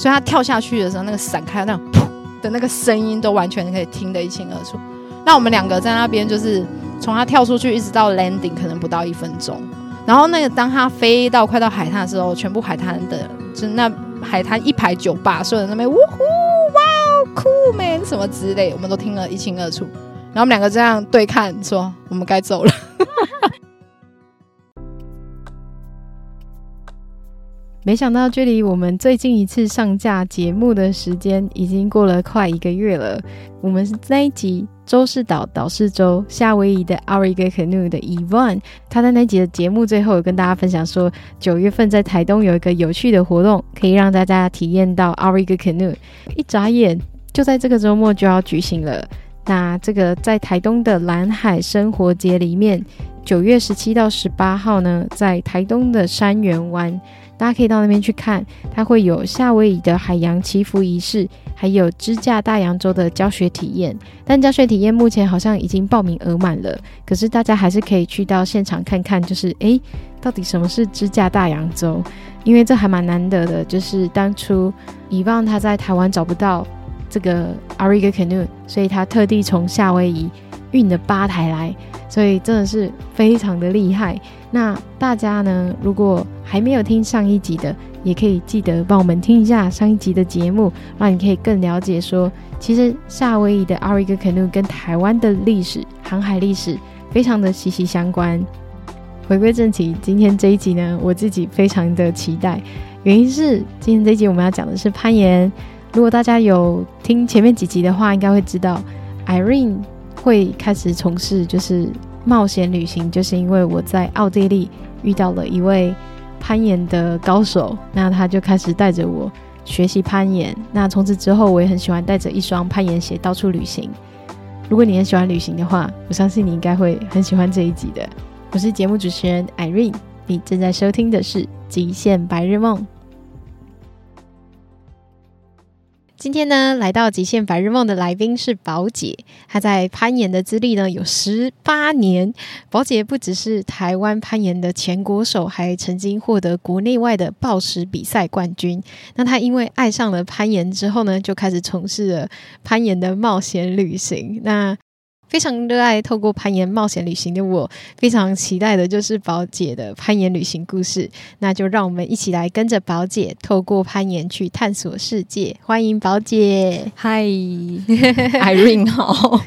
所以他跳下去的时候，那个闪开那种噗的那个声音都完全可以听得一清二楚。那我们两个在那边就是从他跳出去一直到 landing 可能不到一分钟，然后那个当他飞到快到海滩的时候，全部海滩的就是那海滩一排酒吧，所有人那边呜呼哇酷 man 什么之类，我们都听得一清二楚。然后我们两个这样对看，说我们该走了。没想到，距离我们最近一次上架节目的时间已经过了快一个月了。我们是那一集周世岛岛是州夏威夷的 Ourika Canoe 的 Evon，他在那集的节目最后有跟大家分享说，九月份在台东有一个有趣的活动，可以让大家体验到 Ourika Canoe。一眨眼，就在这个周末就要举行了。那这个在台东的蓝海生活节里面，九月十七到十八号呢，在台东的山园湾。大家可以到那边去看，它会有夏威夷的海洋祈福仪式，还有支架大洋洲的教学体验。但教学体验目前好像已经报名额满了，可是大家还是可以去到现场看看，就是诶，到底什么是支架大洋洲？因为这还蛮难得的，就是当初以往他在台湾找不到这个 Ariga Canoe，所以他特地从夏威夷运了八台来。所以真的是非常的厉害。那大家呢，如果还没有听上一集的，也可以记得帮我们听一下上一集的节目，让你可以更了解说，其实夏威夷的 Outrigger Canoe 跟台湾的历史、航海历史非常的息息相关。回归正题，今天这一集呢，我自己非常的期待，原因是今天这一集我们要讲的是攀岩。如果大家有听前面几集的话，应该会知道 Irene。会开始从事就是冒险旅行，就是因为我在奥地利遇到了一位攀岩的高手，那他就开始带着我学习攀岩。那从此之后，我也很喜欢带着一双攀岩鞋到处旅行。如果你很喜欢旅行的话，我相信你应该会很喜欢这一集的。我是节目主持人 Irene，你正在收听的是《极限白日梦》。今天呢，来到极限白日梦的来宾是宝姐，她在攀岩的资历呢有十八年。宝姐不只是台湾攀岩的前国手，还曾经获得国内外的暴食比赛冠军。那她因为爱上了攀岩之后呢，就开始从事了攀岩的冒险旅行。那非常热爱透过攀岩冒险旅行的我，非常期待的就是宝姐的攀岩旅行故事。那就让我们一起来跟着宝姐，透过攀岩去探索世界。欢迎宝姐，嗨，Irene 好，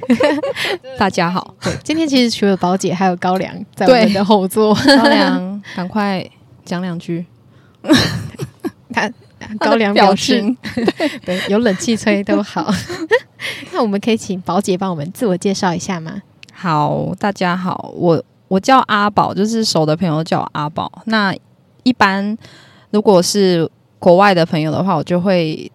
大家好。今天其实除了宝姐，还有高粱在我们的后座。高粱，赶快讲两句。他高粱表示，对，有冷气吹都好。那我们可以请宝姐帮我们自我介绍一下吗？好，大家好，我我叫阿宝，就是熟的朋友叫我阿宝。那一般如果是国外的朋友的话，我就会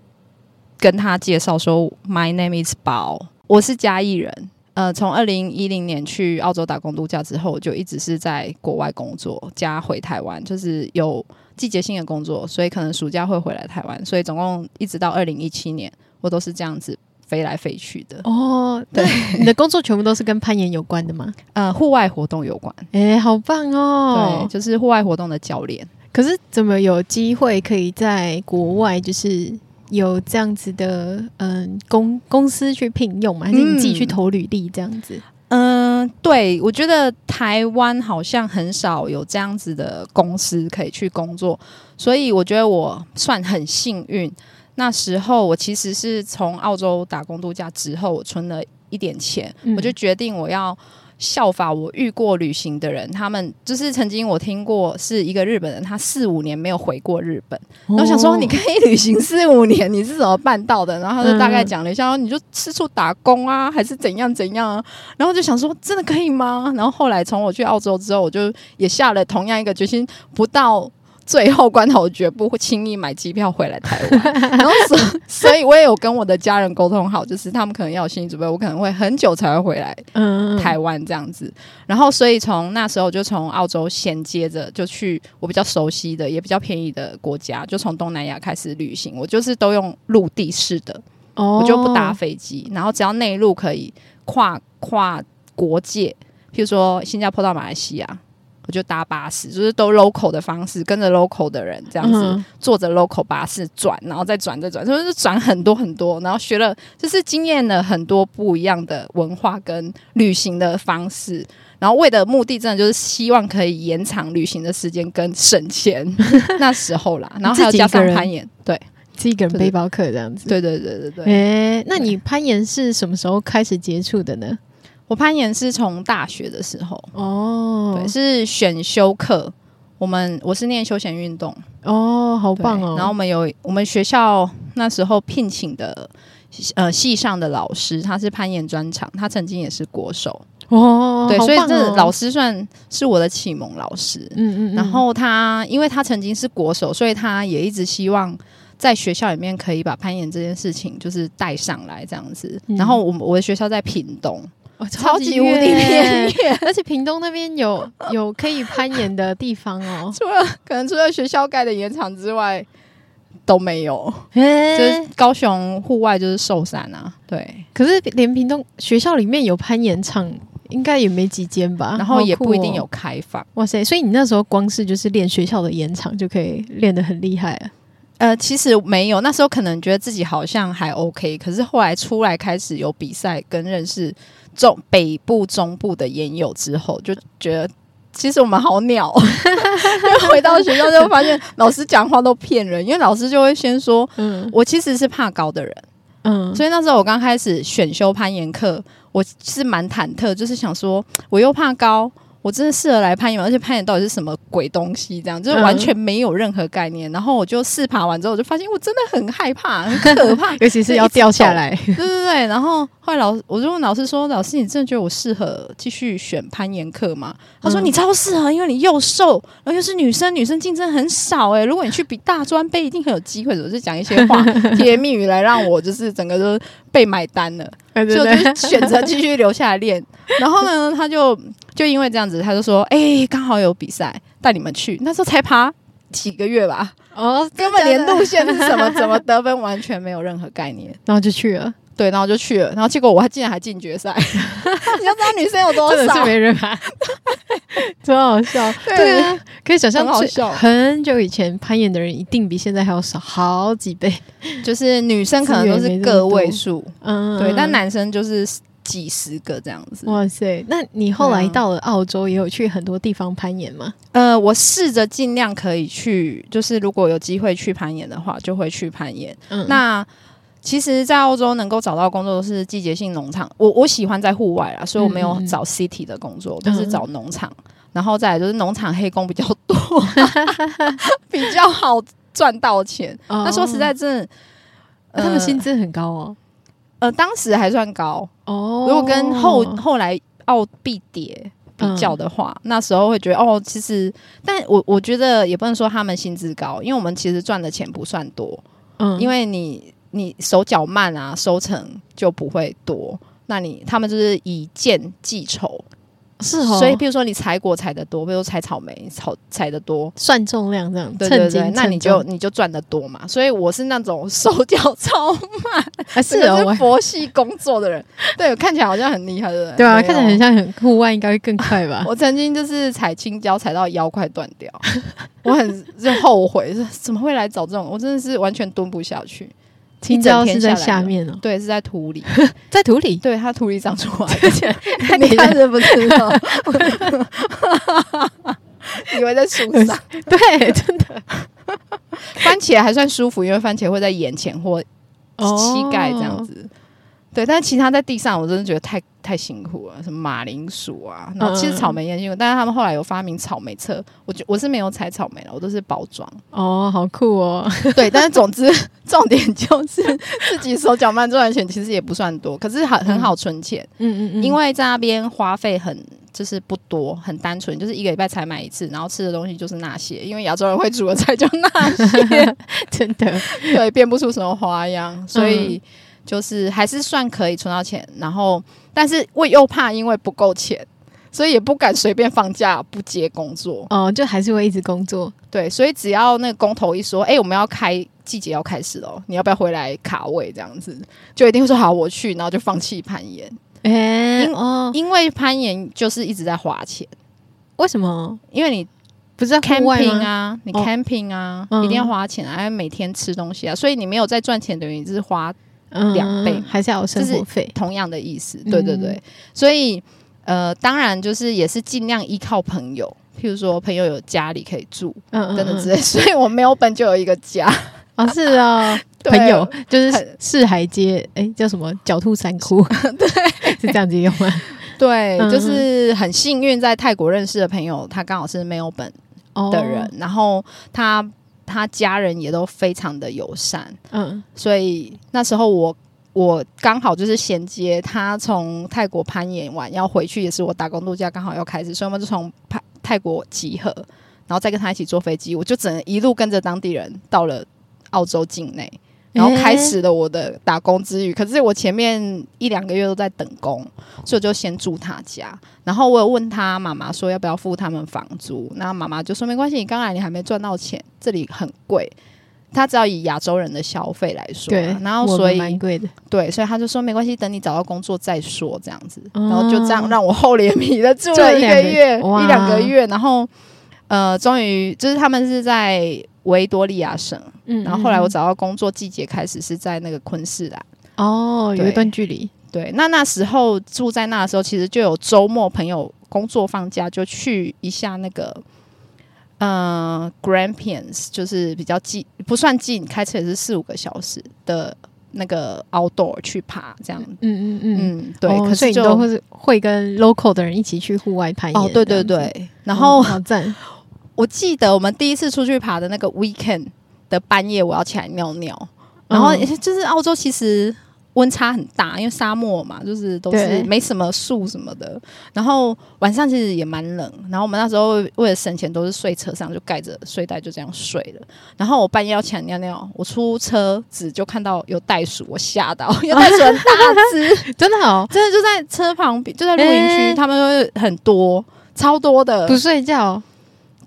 跟他介绍说，My name is 宝，我是嘉义人。呃，从二零一零年去澳洲打工度假之后，就一直是在国外工作，加回台湾，就是有季节性的工作，所以可能暑假会回来台湾，所以总共一直到二零一七年，我都是这样子飞来飞去的。哦，对，你的工作全部都是跟攀岩有关的吗？呃，户外活动有关。哎，好棒哦！对，就是户外活动的教练。可是怎么有机会可以在国外，就是？有这样子的嗯公公司去聘用嘛？还是你自己去投履历这样子？嗯，呃、对，我觉得台湾好像很少有这样子的公司可以去工作，所以我觉得我算很幸运。那时候我其实是从澳洲打工度假之后，我存了一点钱，嗯、我就决定我要。效法我遇过旅行的人，他们就是曾经我听过是一个日本人，他四五年没有回过日本。哦、然后想说，你可以旅行四五年，你是怎么办到的？然后他就大概讲了一下，嗯、你就四处打工啊，还是怎样怎样啊？然后就想说，真的可以吗？然后后来从我去澳洲之后，我就也下了同样一个决心，不到。最后关头，我绝不会轻易买机票回来台湾。然后所以，所以我也有跟我的家人沟通好，就是他们可能要有心理准备，我可能会很久才会回来台湾这样子。然后，所以从那时候就从澳洲衔接着就去我比较熟悉的、也比较便宜的国家，就从东南亚开始旅行。我就是都用陆地式的，我就不搭飞机，然后只要内陆可以跨跨国界，譬如说新加坡到马来西亚。我就搭巴士，就是都 local 的方式，跟着 local 的人这样子、嗯、坐着 local 巴士转，然后再转再转，就是转很多很多，然后学了就是经验了很多不一样的文化跟旅行的方式，然后为的目的真的就是希望可以延长旅行的时间跟省钱。那时候啦，然后还要加上攀岩，对，自己一个人背包客这样子，对对对对对。哎，那你攀岩是什么时候开始接触的呢？我攀岩是从大学的时候哦，对，是选修课。我们我是念休闲运动哦，好棒哦。然后我们有我们学校那时候聘请的呃系上的老师，他是攀岩专场，他曾经也是国手哦。对，哦、所以这老师算是我的启蒙老师。嗯嗯，嗯。然后他因为他曾经是国手，所以他也一直希望在学校里面可以把攀岩这件事情就是带上来这样子。嗯、然后我我的学校在屏东。哦、超级无敌偏远，而且屏东那边有有可以攀岩的地方哦。除了可能除了学校盖的岩场之外都没有。就是高雄户外就是寿山啊，对。可是连屏东学校里面有攀岩场，应该也没几间吧？然后也不一定有开放。哇塞！所以你那时候光是就是练学校的岩场就可以练得很厉害啊。呃，其实没有，那时候可能觉得自己好像还 OK，可是后来出来开始有比赛跟认识。中北部、中部的研友之后，就觉得其实我们好鸟。因为回到学校就发现 老师讲话都骗人，因为老师就会先说：“嗯，我其实是怕高的人。”嗯，所以那时候我刚开始选修攀岩课，我是蛮忐忑，就是想说我又怕高。我真的适合来攀岩？而且攀岩到底是什么鬼东西？这样就是完全没有任何概念。嗯、然后我就试爬完之后，我就发现我真的很害怕，很可怕，尤其是要掉下来。对对对。然后后来老我就问老师说：“老师，你真的觉得我适合继续选攀岩课吗？”他说：“你超适合，因为你又瘦，然后又是女生，女生竞争很少。哎，如果你去比大专杯，一定很有机会。”我就讲一些话，甜言蜜语来让我就是整个都被买单了。对就选择继续留下来练。然后呢，他就就因为这样子，他就说：“哎、欸，刚好有比赛，带你们去。”那时候才爬几个月吧，哦，根本连路线是什么、怎么得分完全没有任何概念，然后就去了。对，然后就去了，然后结果我还竟然还进决赛。你要知道女生有多少？真的是没人爬，真好笑。对啊，可以想象，好笑。很久以前攀岩的人一定比现在还要少好几倍，就是女生可能都是个位数，嗯，对，但男生就是几十个这样子。哇塞！那你后来到了澳洲，也有去很多地方攀岩吗？呃，我试着尽量可以去，就是如果有机会去攀岩的话，就会去攀岩。嗯，那。其实，在澳洲能够找到工作是季节性农场。我我喜欢在户外啦，所以我没有找 city 的工作，就、嗯、是找农场。然后再来就是农场黑工比较多，比较好赚到钱。那、哦、说实在，真的，呃、他们薪资很高哦。呃，当时还算高哦。如果跟后后来澳币跌比较的话、嗯，那时候会觉得哦，其实，但我我觉得也不能说他们薪资高，因为我们其实赚的钱不算多。嗯，因为你。你手脚慢啊，收成就不会多。那你他们就是以件计酬，是哦。所以，比如说你采果采的多，比如说采草莓，采采的多，算重量这样。对对对，那你就你就赚的多嘛。所以我是那种手脚超慢，还是有佛系工作的人。对，看起来好像很厉害的人，对啊，看起来很像很户外，应该会更快吧。我曾经就是采青椒，采到腰快断掉，我很就后悔，怎么会来找这种？我真的是完全蹲不下去。青椒是在下面哦，对，是在土里，在土里，对，它土里长出来的 你看是不是？以为在树上，对，真的。番茄还算舒服，因为番茄会在眼前或膝盖这样子。对，但是其他在地上，我真的觉得太太辛苦了。什么马铃薯啊，然后其实草莓也辛苦，但是他们后来有发明草莓车，我觉我是没有采草莓了，我都是包装。哦，好酷哦！对，但是总之 重点就是自己手脚慢赚的钱其实也不算多，可是很很好存钱。嗯嗯嗯，因为在那边花费很就是不多，很单纯，就是一个礼拜才买一次，然后吃的东西就是那些，因为亚洲人会煮的菜就那些，真的对，变不出什么花样，所以。嗯就是还是算可以存到钱，然后，但是我又怕因为不够钱，所以也不敢随便放假不接工作。哦，就还是会一直工作。对，所以只要那个工头一说，哎、欸，我们要开季节要开始了，你要不要回来卡位？这样子就一定会说好，我去，然后就放弃攀岩。哎、欸，因、哦、因为攀岩就是一直在花钱。为什么？因为你不是 camping 啊，你哦 camping 啊，嗯一定要花钱啊，每天吃东西啊，所以你没有在赚钱，等于是花嗯两倍还是要有生活费？同样的意思。嗯对对对，所以呃，当然就是也是尽量依靠朋友，譬如说朋友有家里可以住，嗯等等之类。所以我没有本就有一个家，啊，是啊，对朋友就是四海街，哎，叫什么狡兔三窟？对，是这样子用吗？对，嗯就是很幸运在泰国认识的朋友，他刚好是没有本哦的人，，然后他他家人也都非常的友善，嗯所以那时候我我刚好就是衔接他从泰国攀岩完要回去，也是我打工度假刚好要开始，所以我们就从泰泰国集合，然后再跟他一起坐飞机，我就只能一路跟着当地人到了澳洲境内。然后开始了我的打工之旅，可是我前面一两个月都在等工，所以我就先住他家。然后我有问他妈妈说要不要付他们房租，那妈妈就说没关系，你刚来你还没赚到钱，这里很贵。他只要以亚洲人的消费来说啊，对，然后所以蛮贵的，对，所以他就说没关系，等你找到工作再说这样子。哦然后就这样让我厚脸皮的住住了了 一个月一两个月，然后呃，终于就是他们是在维多利亚省。嗯然后后来我找到工作，季节开始是在那个昆士兰。哦，有一段距离，对，那那时候住在那的时候，其实就有周末朋友工作放假就去一下那个，呃，Grampians，就是比较近，不算近，开车也是四五个小时的那个 outdoor 去爬，这样。嗯嗯嗯。嗯，对。哦所以你可是就都会会跟 local 的人一起去户外攀岩。哦，对对对。然后、哦好赞，我记得我们第一次出去爬的那个 weekend 的半夜，我要起来尿尿。然后嗯就是澳洲其实温差很大，因为沙漠嘛，就是都是没什么树什么的。然后晚上其实也蛮冷。然后我们那时候为了省钱，都是睡车上，就盖着睡袋就这样睡了。然后我半夜要起来尿尿，我出车子就看到有袋鼠，我吓到，因为 袋鼠很大只，真的好，真的就在车旁边，就在露营区，欸他们会很多。超多的，不睡觉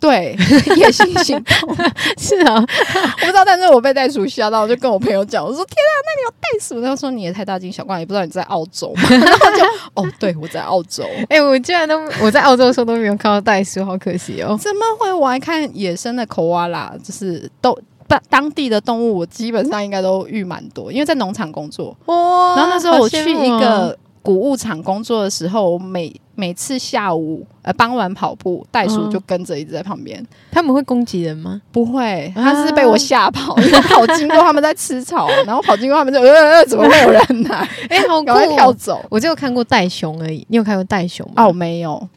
对，夜行性动，是啊，我不知道，但是我被袋鼠吓到，我就跟我朋友讲，我说天啊，那里有袋鼠。他说你也太大惊小怪，也不知道你在澳洲嘛。然后就哦，对，我在澳洲。哎、我居然都我在澳洲的时候都没有看到袋鼠，好可惜哦。怎么会？我还看野生的口蛙啦，就是都当当地的动物，我基本上应该都遇蛮多，因为在农场工作。哇然后那时候我去一个谷物厂工作的时候，我每每次下午呃傍晚跑步，袋鼠就跟着一直在旁边。他们会攻击人吗？不会，啊他是被我吓跑，因为跑经过他们在吃草，然后跑经过他们就呃呃，怎么会有人呢、哎、好酷、赶快跳哦！走。我只有看过袋熊而已，你有看过袋熊吗？哦，我没有。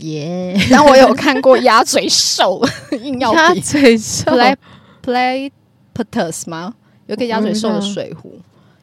耶，然后我有看过鸭嘴兽，硬要鸭比嘴兽 play play putters 吗？有个鸭嘴兽的水壶，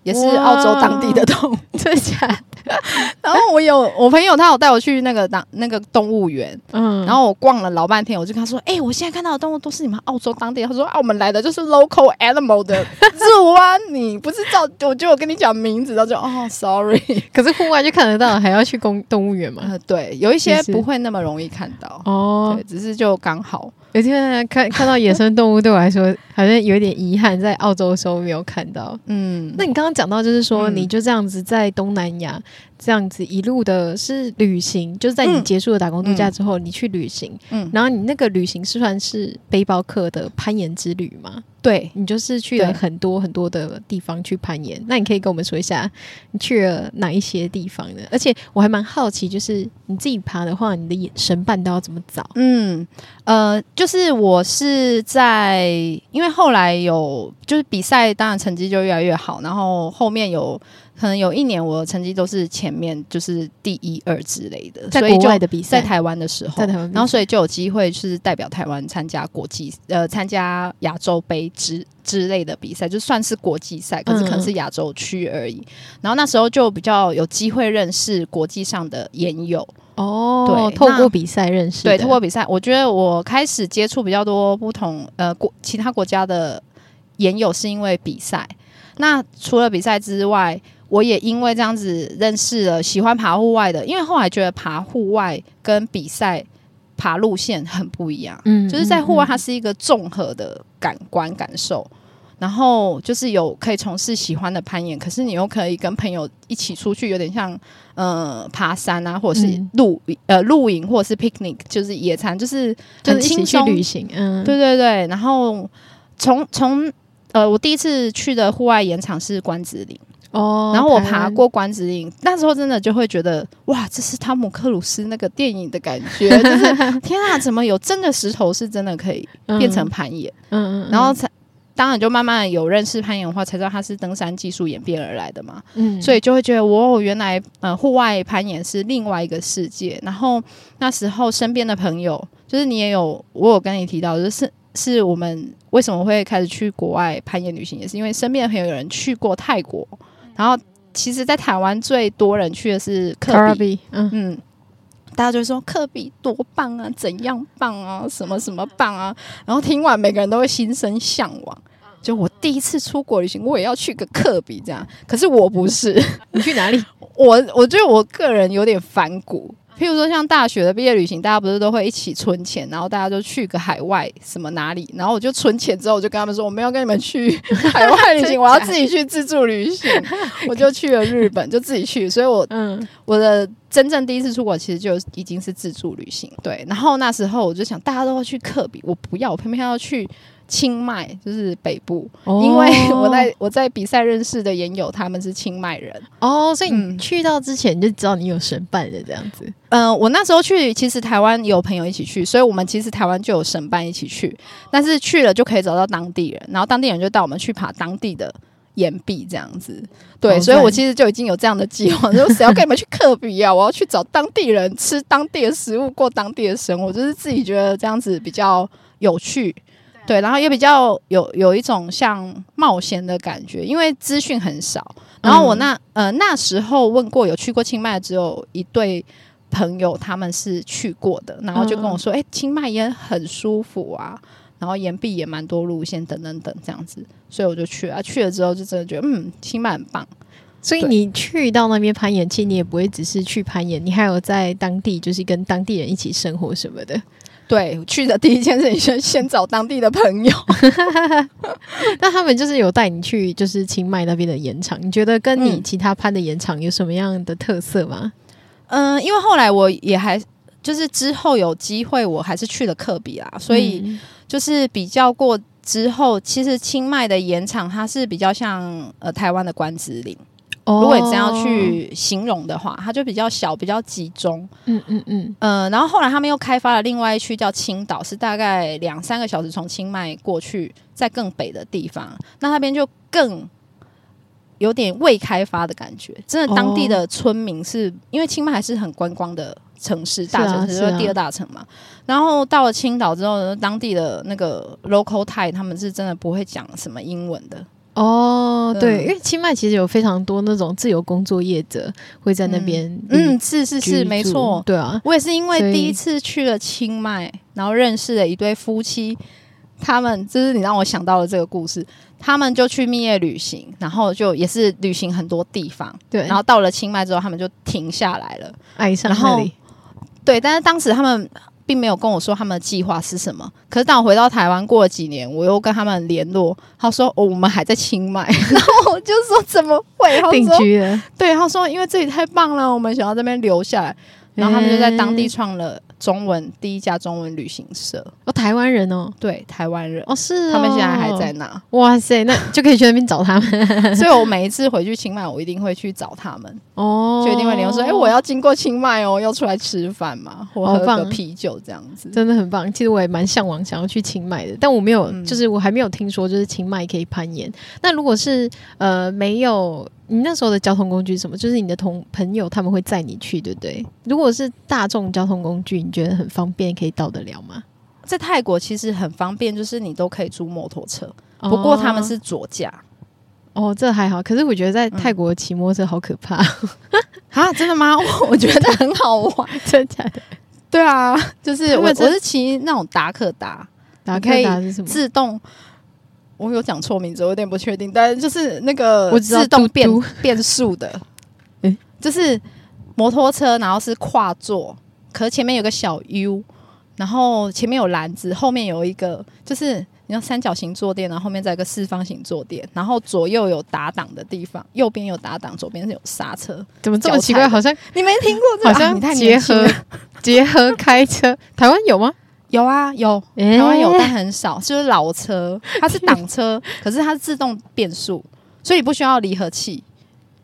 也是澳洲当地的动物。真的假的？然后我有我朋友，他有带我去那个当那个动物园，嗯，然后我逛了老半天，我就跟他说：“哎、我现在看到的动物都是你们澳洲当地。”他说：“啊，我们来的就是 local animal 的 入啊，你不是照我就我跟你讲名字，然后就哦，sorry。可是户外就看得到，还要去公动物园吗？呃，对，有一些不会那么容易看到，哦对，，只是就刚好。有天看看到野生动物，对我来说好像有点遗憾，在澳洲的时候没有看到。嗯，那你刚刚讲到，就是说，嗯你就这样子在东南亚这样子一路的是旅行，就是在你嗯。结束了打工度假之后，你去旅行，嗯，然后你那个旅行是算是背包客的攀岩之旅吗？对，你就是去了很多很多的地方去攀岩，那你可以跟我们说一下你去了哪一些地方呢？而且我还蛮好奇，就是你自己爬的话，你的眼神伴都要怎么找？嗯，呃，就是我是在，因为后来有就是比赛，当然成绩就越来越好，然后后面有可能有一年我的成绩都是前面就是第一二之类的，在国外的比赛，在台湾的时候，然后所以就有机会是代表台湾参加国际呃参加亚洲杯之之类的比赛，就算是国际赛，可是可能是亚洲区而已。然后那时候就比较有机会认识国际上的研友，哦，对透过比赛认识，对，透过比赛，我觉得我开始接触比较多不同呃国其他国家的研友，是因为比赛。那除了比赛之外，我也因为这样子认识了喜欢爬户外的，因为后来觉得爬户外跟比赛爬路线很不一样，嗯，就是在户外它嗯是一个综合的感官感受。然后就是有可以从事喜欢的攀岩，可是你又可以跟朋友一起出去，有点像呃爬山啊，或者是露、嗯、呃露营，或者是 picnic，就是野餐，就是很轻松旅行。嗯，对对对。然后从从呃，我第一次去的户外岩场是关子岭哦，然后我爬过关子岭，那时候真的就会觉得哇，这是汤姆克鲁斯那个电影的感觉，就是 天啊，怎么有真的石头是真的可以变成攀岩？嗯嗯，然后才。当然，就慢慢有认识攀岩的话，才知道它是登山技术演变而来的嘛。嗯，所以就会觉得，哦，原来呃，户外攀岩是另外一个世界。然后那时候身边的朋友，就是你也有，我有跟你提到，就是是我们为什么会开始去国外攀岩旅行，也是因为身边的朋友有人去过泰国。然后，其实，在台湾最多人去的是科比，嗯嗯。大家就说科比多棒啊，怎样棒啊，什么什么棒啊，然后听完每个人都会心生向往。就我第一次出国旅行，我也要去个科比这样。可是我不是，你去哪里？我我觉得我个人有点反骨。譬如说，像大学的毕业旅行，大家不是都会一起存钱，然后大家就去个海外什么哪里，然后我就存钱之后，我就跟他们说，我没有跟你们去 海外旅行，我要自己去自助旅行，我就去了日本，就自己去。所以我，嗯，我的真正第一次出国其实就已经是自助旅行。对，然后那时候我就想，大家都要去科比，我不要，我偏偏要去。清迈就是北部，哦、因为我在我在比赛认识的研友，他们是清迈人哦，所以你去到之前你就知道你有申办的这样子。嗯、呃，我那时候去，其实台湾有朋友一起去，所以我们其实台湾就有申办一起去，但是去了就可以找到当地人，然后当地人就带我们去爬当地的岩壁这样子。对.所以我其实就已经有这样的计划，就谁要跟你们去克比啊？我要去找当地人，吃当地的食物，过当地的生活，就是自己觉得这样子比较有趣。对，然后也比较有有一种像冒险的感觉，因为资讯很少。然后我那呃那时候问过有去过清迈，只有一对朋友他们是去过的，然后就跟我说：“哎、嗯，清迈也很舒服啊，然后岩壁也蛮多路线等等等这样子。”所以我就去了，去了之后就真的觉得嗯，清迈很棒。所以你去到那边攀岩，其实你也不会只是去攀岩，你还有在当地就是跟当地人一起生活什么的。对，去的第一件事情先先找当地的朋友，那他们就是有带你去，就是清迈那边的盐场。你觉得跟你其他攀的盐场有什么样的特色吗？嗯、呃，因为后来我也还就是之后有机会，我还是去了克比啦，所以就是比较过之后，其实清迈的盐场它是比较像呃台湾的关子岭。如果你这样去形容的话，它就比较小，比较集中。嗯嗯嗯。呃，然后后来他们又开发了另外一区叫青岛，是大概两三个小时从清迈过去，在更北的地方。那那边就更有点未开发的感觉。真的，当地的村民是、哦、因为清迈还是很观光的城市，大城市，是、啊是啊、第二大城嘛。然后到了青岛之后呢，当地的那个 local Thai 他们是真的不会讲什么英文的。哦，对，因为清迈其实有非常多那种自由工作业者会在那边，嗯，是是是，没错，对啊，我也是因为第一次去了清迈，然后认识了一对夫妻，他们就是你让我想到了这个故事，他们就去蜜月旅行，然后就也是旅行很多地方，对，然后到了清迈之后，他们就停下来了，爱上那里，对，但是当时他们。并没有跟我说他们的计划是什么。可是当我回到台湾过了几年，我又跟他们联络，他说：“哦，我们还在清迈。”然后我就说：“怎么会？”定居了。对，他说：“因为这里太棒了，我们想要这边留下来。”然后他们就在当地创了。中文第一家中文旅行社哦，台湾人哦，对，台湾人哦，是哦，他们现在还在那。哇塞，那就可以去那边找他们。所以我每一次回去清迈，我一定会去找他们哦，就一定会联络说，哎、欸，我要经过清迈哦，要出来吃饭嘛，或喝个啤酒这样子，真的很棒。其实我也蛮向往想要去清迈的，但我没有，嗯、就是我还没有听说就是清迈可以攀岩。那如果是呃没有。你那时候的交通工具是什么？就是你的同朋友他们会载你去，对不对？如果是大众交通工具，你觉得很方便，可以到得了吗？在泰国其实很方便，就是你都可以租摩托车，哦、不过他们是左驾。哦，这还好。可是我觉得在泰国骑摩托车好可怕 啊！真的吗？我 我觉得很好玩，真的假的？对啊，就是我我是骑那种达可达，达可达是什么？自动。我有讲错名字，我有点不确定，但就是那个自动变变速的，欸、就是摩托车，然后是跨座，可是前面有个小 U，然后前面有篮子，后面有一个，就是你像三角形坐垫，然后后面再一个四方形坐垫，然后左右有打挡的地方，右边有打挡，左边是有刹车。怎么这么奇怪？好像你没听过这个？好像结合、啊、结合开车，台湾有吗？有啊，有，台湾有，但很少，就是老车，它是挡车，可是它是自动变速，所以你不需要离合器，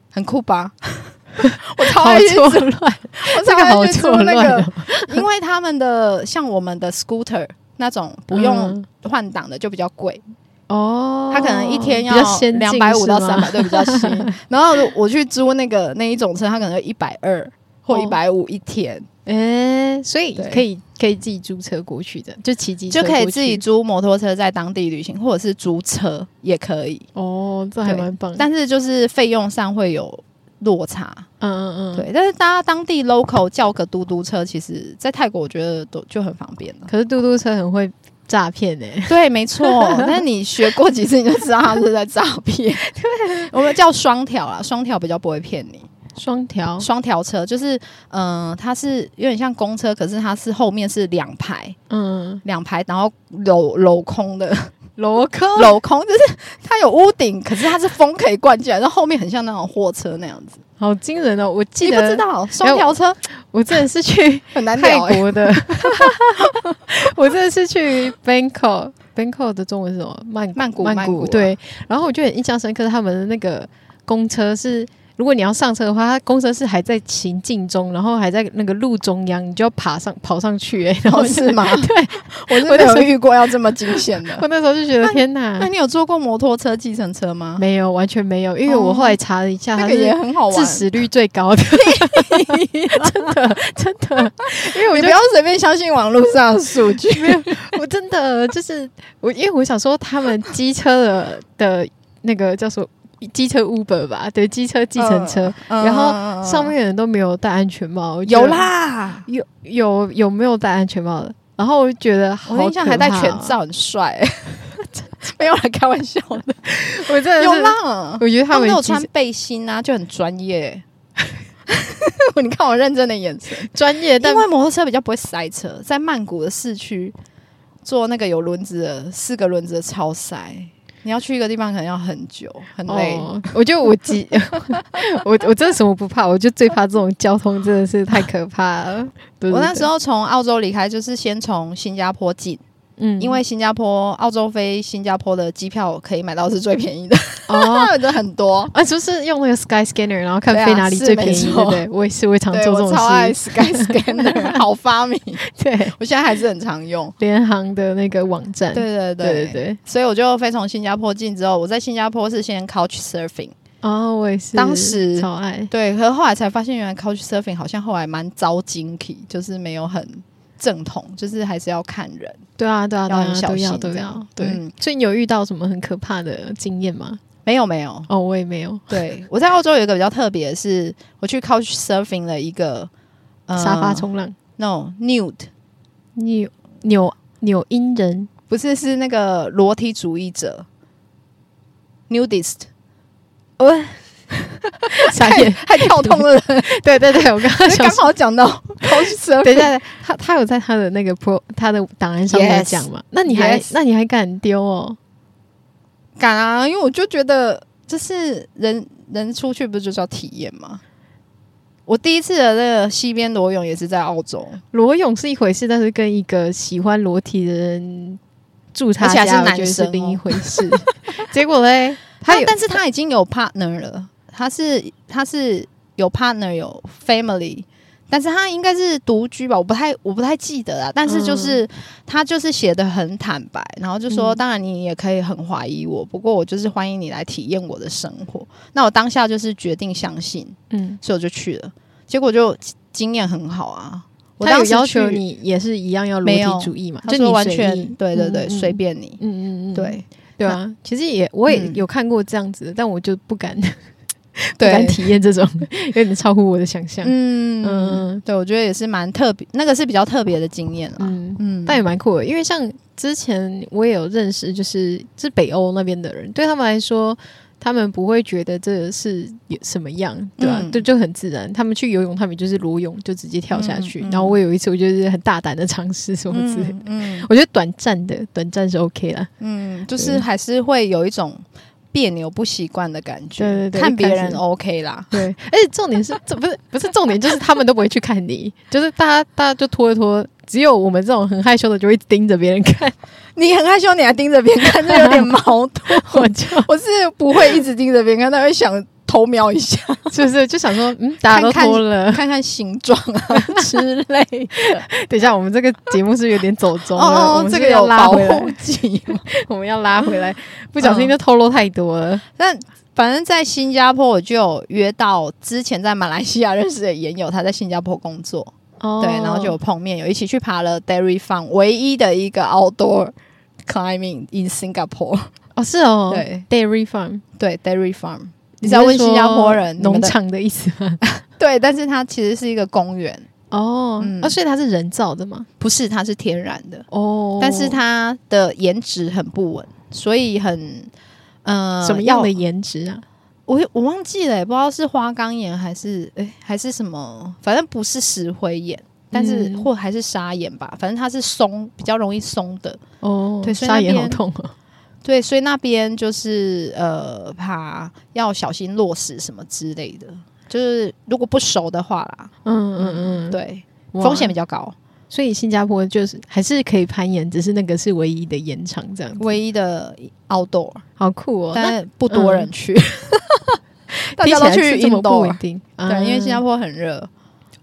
很酷吧？我超爱错乱，我超爱去做那个，因为他们的像我们的 scooter 那种不用换挡的就比较贵哦，他可能一天要两百五到三百，对，比较新。然后我去租那个那一种车，他可能要一百二或一百五一天。哎，所以可以可以自己租车过去的，就骑机就可以自己租摩托车在当地旅行，或者是租车也可以。哦，这还蛮棒。但是就是费用上会有落差。嗯嗯嗯，对。但是大家当地 local 叫个嘟嘟车，其实在泰国我觉得都就很方便了。可是嘟嘟车很会诈骗哎。对，没错。但是你学过几次，你就知道他是在诈骗。对，我们叫双条啊，双条比较不会骗你。双条双条车就是，嗯、呃，它是有点像公车，可是它是后面是两排，嗯，两排，然后镂镂空的 镂空 镂空，就是它有屋顶，可是它是风可以灌进来，然后后面很像那种货车那样子，好惊人哦！我记得你不知道双条车，我真的是去 很难泰国的，我真的是去 Bangkok，Bangkok 的中文是什么？曼曼谷曼谷对，然后我就很印象深刻，他们的那个公车是。如果你要上车的话，它公车是还在行进中，然后还在那个路中央，你就要爬上跑上去、欸，哎，然后是吗？对，我是没有遇过要这么惊险的。我那时候就觉得天哪！那你有坐过摩托车、计程车吗？没有，完全没有，因为我后来查了一下，它也很好玩，致死率最高的，真的真的，因为我你不要随便相信网络上的数据，我真的就是我，因为我想说他们机车的的那个叫做。机车 Uber 吧，对，机车计程车，呃、然后上面的人都没有戴安全帽，有啦，有有有没有戴安全帽的？然后我就觉得好，我印象还戴全罩，很帅、欸，没有来开玩笑的，我真的有啦，我觉得他们，他们有穿背心啊，就很专业。你看我认真的眼神，专业，但因为摩托车比较不会塞车，在曼谷的市区坐那个有轮子的四个轮子的超塞。你要去一个地方，可能要很久，很累。哦、我觉得我急，我我真的什么不怕，我就最怕这种交通，真的是太可怕了。对对对，我那时候从澳洲离开，就是先从新加坡进。嗯，因为新加坡、澳洲飞新加坡的机票可以买到是最便宜的哦，的很多啊，就是用那个 Sky Scanner，然后看飞哪里最便宜，对？我也是，我也常做这种事。我超爱 Sky Scanner，好发明。对，我现在还是很常用联航的那个网站。对对对对对，所以我就飞从新加坡进之后，我在新加坡是先 Couch Surfing。哦，我也是，当时超爱。对，可是后来才发现，原来 Couch Surfing 好像后来蛮遭精体，就是没有很。正统就是还是要看人，对啊，对啊，要很小心，都要，都要。对，嗯、所以你有遇到什么很可怕的经验吗？没有，没有。哦，我也没有。对，我在澳洲有一个比较特别的是，我去 Couch Surfing 了一个、呃、沙发冲浪，No，nude，纽纽纽英人，不是，是那个裸体主义者，nudist。喂。傻眼，还跳痛的人，对对对，我刚刚刚好讲到高斯，等一下，他他有在他的那个 pro 他的档案上面讲吗？那你还那你还敢丢哦？敢啊，因为我就觉得，就是人人出去不是就是要体验吗？我第一次的那个西边裸泳也是在澳洲，裸泳是一回事，但是跟一个喜欢裸体的人住他家，是男生另一回事。结果嘞，他但是他已经有 partner 了。他是他是有 partner 有 family，但是他应该是独居吧，我不太我不太记得啊。但是就是、嗯、他就是写的很坦白，然后就说，当然你也可以很怀疑我，不过我就是欢迎你来体验我的生活。那我当下就是决定相信，嗯，所以我就去了，结果就经验很好啊。我当时要求你也是一样要裸体主义嘛，就你完全对对对随、嗯、便你，嗯嗯嗯，对对啊。其实也我也有看过这样子的，但我就不敢。对，不敢体验这种 有点超乎我的想象。嗯嗯，对，我觉得也是蛮特别，那个是比较特别的经验了。嗯嗯，但也蛮酷的，因为像之前我也有认识，就是是北欧那边的人，对他们来说，他们不会觉得这是有什么样，对吧、啊？就、嗯、就很自然。他们去游泳，他们就是裸泳，就直接跳下去。嗯嗯、然后我有一次，我就是很大胆的尝试什么之类的。嗯，我觉得短暂的，短暂是 OK 了。嗯，就是还是会有一种别扭、不习惯的感觉。对对对，看别人 OK 啦。对，而且重点是，这不是不是重点，就是他们都不会去看你，就是大家大家就拖一拖。只有我们这种很害羞的，就会盯着别人看。你很害羞，你还盯着别人看，这有点矛盾。我就我是不会一直盯着别人看，他会想偷瞄一下，是不是？就想说，嗯，大家都脱了，看看，形状啊 之类的。等一下，我们这个节目是有点走中了。哦，我们这个要拉回来，我们要拉回来，不小心就透露太多了。但反正，在新加坡，我就有约到之前在马来西亚认识的研友，他在新加坡工作。Oh. 对，然后就有碰面，有一起去爬了 Dairy Farm，唯一的一个 outdoor climbing in Singapore。哦，是哦，对，Dairy Farm，对，Dairy Farm。你知道问新加坡人农场的意思吗？对，但是它其实是一个公园。哦，啊，所以它是人造的吗？不是，它是天然的。哦，oh. 但是它的颜值很不稳，所以很呃，什么样的颜值啊？我我忘记了、欸，不知道是花岗岩还是诶、欸、还是什么，反正不是石灰岩，但是、嗯、或还是砂岩吧，反正它是松，比较容易松的哦。对，砂岩好痛啊。对，所以那边就是呃，怕要小心落石什么之类的，就是如果不熟的话啦，嗯嗯嗯，对，风险比较高。所以新加坡就是还是可以攀岩，只是那个是唯一的岩场这样子，唯一的 outdoor，好酷哦！但不多人去，嗯、大家都去印度，不一定。对，嗯、因为新加坡很热。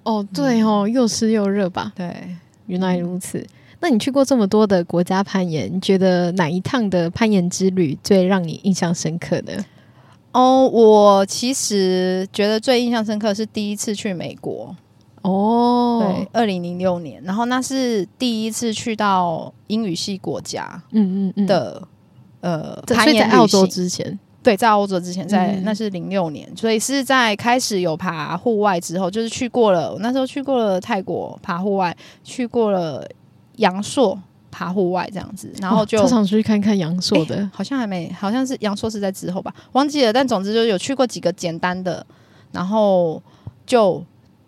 哦，对哦，又湿又热吧？对，原来如此。那你去过这么多的国家攀岩，你觉得哪一趟的攀岩之旅最让你印象深刻的？哦，我其实觉得最印象深刻是第一次去美国。哦，对，二零零六年，然后那是第一次去到英语系国家，嗯嗯嗯。的，呃，攀岩在澳洲之前，对，在澳洲之前，在那是零六年，所以是在开始有爬户外之后，就是去过了，我那时候去过了泰国爬户外，去过了阳朔爬户外这样子，然后就常去看看阳朔的，好像还没，好像是阳朔是在之后吧，忘记了，但总之就有去过几个简单的，然后就。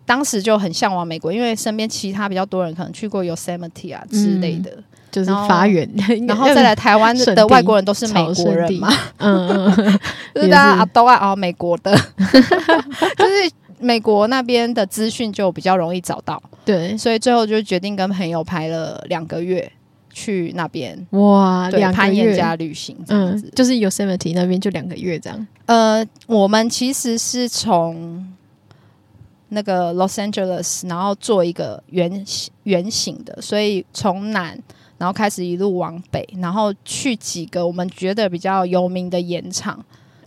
当时就很向往美国，因为身边其他比较多人可能去过 Yosemite 啊之类的，嗯、就是发源，然后再来台湾的外国人都是美国人。嘛，嗯嗯，就是大家啊都爱哦美国的，就是美国那边的资讯就比较容易找到，对，所以最后就决定跟朋友排了两个月去那边，哇，两攀岩加旅行这样子，嗯、就是 Yosemite 那边就两个月这样，呃，我们其实是从。那个 Los Angeles，然后做一个圆形圆形的，所以从南然后开始一路往北，然后去几个我们觉得比较有名的盐场，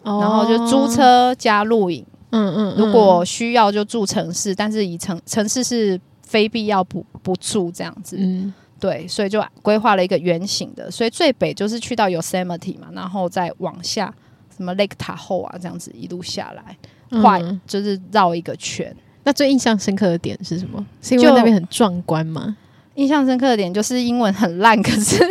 哦、然后就租车加露营。嗯，嗯嗯，如果需要就住城市，但是以城城市是非必要不不住这样子。嗯，对，所以就规划了一个圆形的，所以最北就是去到 Yosemite 嘛，然后再往下什么 Lake Tahoe 啊这样子一路下来，画、嗯、就是绕一个圈。那最印象深刻的点是什么？是因为那边很壮观吗？印象深刻的点就是英文很烂，可是却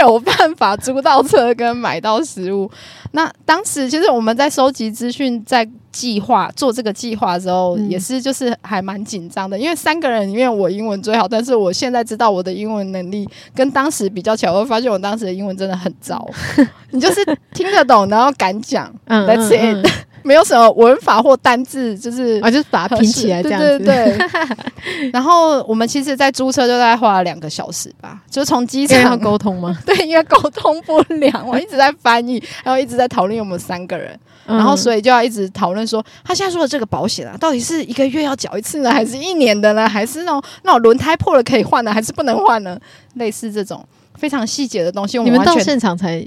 有办法租到车跟买到食物。那当时其实我们在收集资讯，在计划做这个计划的时候，嗯、也是就是还蛮紧张的，因为三个人里面我英文最好，但是我现在知道我的英文能力跟当时比较起来，我会发现我当时的英文真的很糟。你就是听得懂，然后敢讲，嗯，That's it。嗯没有什么文法或单字，就是啊，就是把它拼起来这样子。对对对。然后我们其实，在租车就大概花了两个小时吧，就是从机场要沟通吗？对，因为沟通不良，我一直在翻译，然后一直在讨论我们三个人，嗯、然后所以就要一直讨论说，他现在说的这个保险啊，到底是一个月要缴一次呢，还是一年的呢？还是那种那种轮胎破了可以换呢，还是不能换呢？类似这种非常细节的东西，我们你们到现场才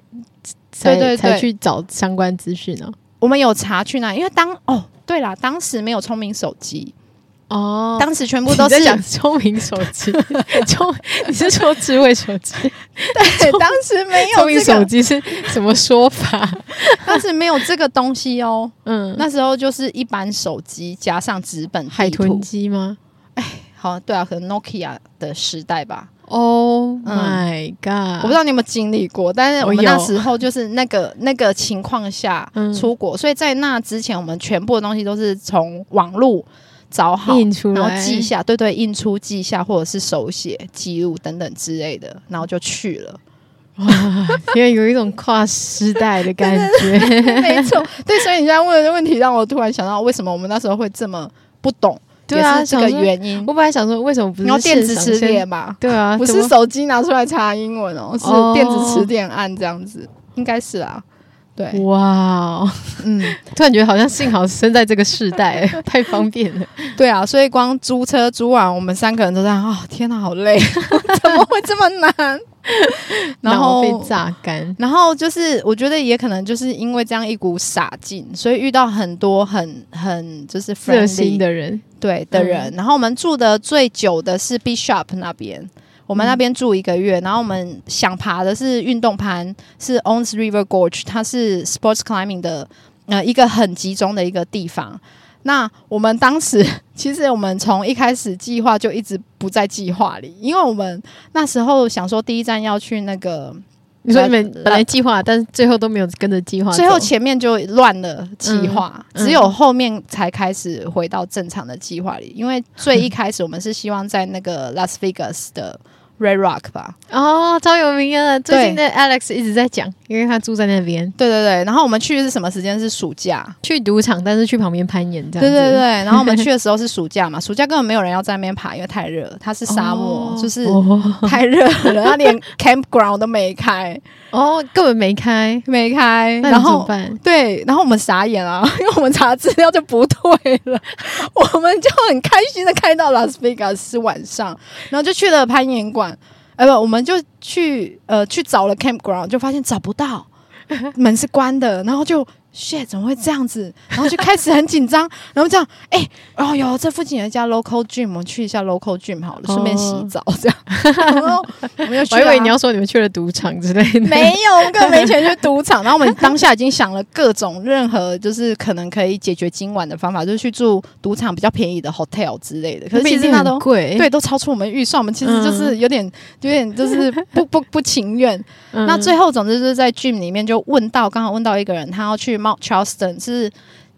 才才去找相关资讯呢？我们有查去哪？因为当哦，对啦，当时没有聪明手机哦，当时全部都是讲聪明手机，聪你是说智慧手机？对，当时没有聪明手机是什么说法？当时没有这个东西哦。嗯，那时候就是一般手机加上纸本海豚机吗？哎，好，对啊，可能 Nokia 的时代吧。Oh my god！、嗯、我不知道你有没有经历过，但是我们那时候就是那个 那个情况下出国，所以在那之前，我们全部的东西都是从网络找好，印出然后记下，对对，印出记下，或者是手写记录等等之类的，然后就去了。哇，因为有一种跨时代的感觉，没错。对，所以你现在问的问题，让我突然想到，为什么我们那时候会这么不懂？对啊，这个原因。我本来想说，为什么不是要电子词典嘛？对啊，不是手机拿出来查英文哦，是电子词典按这样子，应该是啊。对，哇，嗯，突然觉得好像幸好生在这个世代，太方便了。对啊，所以光租车租完，我们三个人都在啊，天哪，好累，怎么会这么难？然后被榨干，然后就是我觉得也可能就是因为这样一股傻劲，所以遇到很多很很就是热心的人，对的人。嗯、然后我们住的最久的是 Bishop 那边，我们那边住一个月。嗯、然后我们想爬的是运动盘，是 Owens River Gorge，它是 Sports Climbing 的呃一个很集中的一个地方。那我们当时 其实我们从一开始计划就一直不在计划里，因为我们那时候想说第一站要去那个，你说你们本来计划，但是最后都没有跟着计划，最后前面就乱了计划，嗯、只有后面才开始回到正常的计划里，因为最一开始我们是希望在那个 Las Vegas 的。Red Rock 吧，哦，超有名的。最近的 Alex 一直在讲，因为他住在那边。对对对，然后我们去的是什么时间？是暑假去赌场，但是去旁边攀岩这样。对对对，然后我们去的时候是暑假嘛，暑假根本没有人要在那边爬，因为太热，它是沙漠，就是太热了，他连 campground 都没开。哦，根本没开，没开。然后对，然后我们傻眼啊，因为我们查资料就不对了，我们就很开心的开到 Las Vegas 是晚上，然后就去了攀岩馆。哎不，我们就去呃去找了 campground，就发现找不到，门是关的，然后就。shit，怎么会这样子？然后就开始很紧张，然后这样，哎、欸，哦哟，这附近有一家 local gym，我们去一下 local gym 好了，顺便洗澡这样。然后我们又去，我以为你要说你们去了赌场之类的，没有，我们根本没钱去赌场。然后我们当下已经想了各种任何就是可能可以解决今晚的方法，就是去住赌场比较便宜的 hotel 之类的。可是其实那都贵，对，都超出我们预算。我们其实就是有点有点就是不不不情愿。那最后总之就是在 gym 里面就问到，刚好问到一个人，他要去。Mount Charleston 是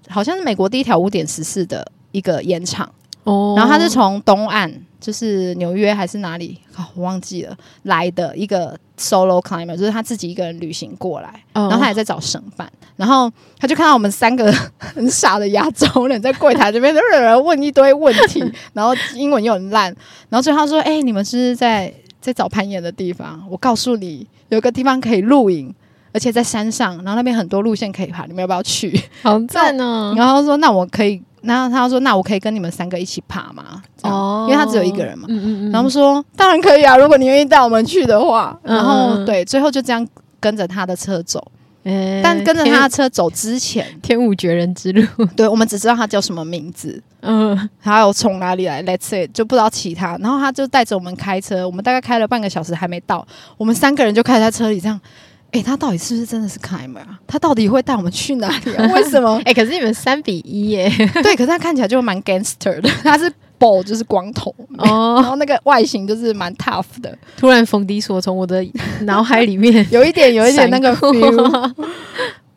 好像是美国第一条五点十四的一个岩场，oh. 然后他是从东岸，就是纽约还是哪里，哦，我忘记了来的一个 solo climber，就是他自己一个人旅行过来，oh. 然后他也在找省办，然后他就看到我们三个很傻的亚洲人在柜台这边，都有人问一堆问题，然后英文又很烂，然后最后他说：“哎、欸，你们是不是在在找攀岩的地方？我告诉你，有个地方可以露营。”而且在山上，然后那边很多路线可以爬，你们要不要去？好赞哦！然后说那我可以，然后他说那我可以跟你们三个一起爬吗？哦，因为他只有一个人嘛。嗯嗯嗯。然后说当然可以啊，如果你愿意带我们去的话。然后对，最后就这样跟着他的车走。嗯。但跟着他的车走之前，天无绝人之路。对，我们只知道他叫什么名字。嗯。还有从哪里来？Let's say 就不知道其他。然后他就带着我们开车，我们大概开了半个小时还没到，我们三个人就开在车里这样。哎、欸，他到底是不是真的是 climber 啊？他到底会带我们去哪里啊？为什么？哎、欸，可是你们三比一耶。对，可是他看起来就蛮 gangster 的。他是 bald，就是光头哦，然后那个外形就是蛮 tough 的。突然冯迪说从我的脑海里面 有一点，有一点那个 feel。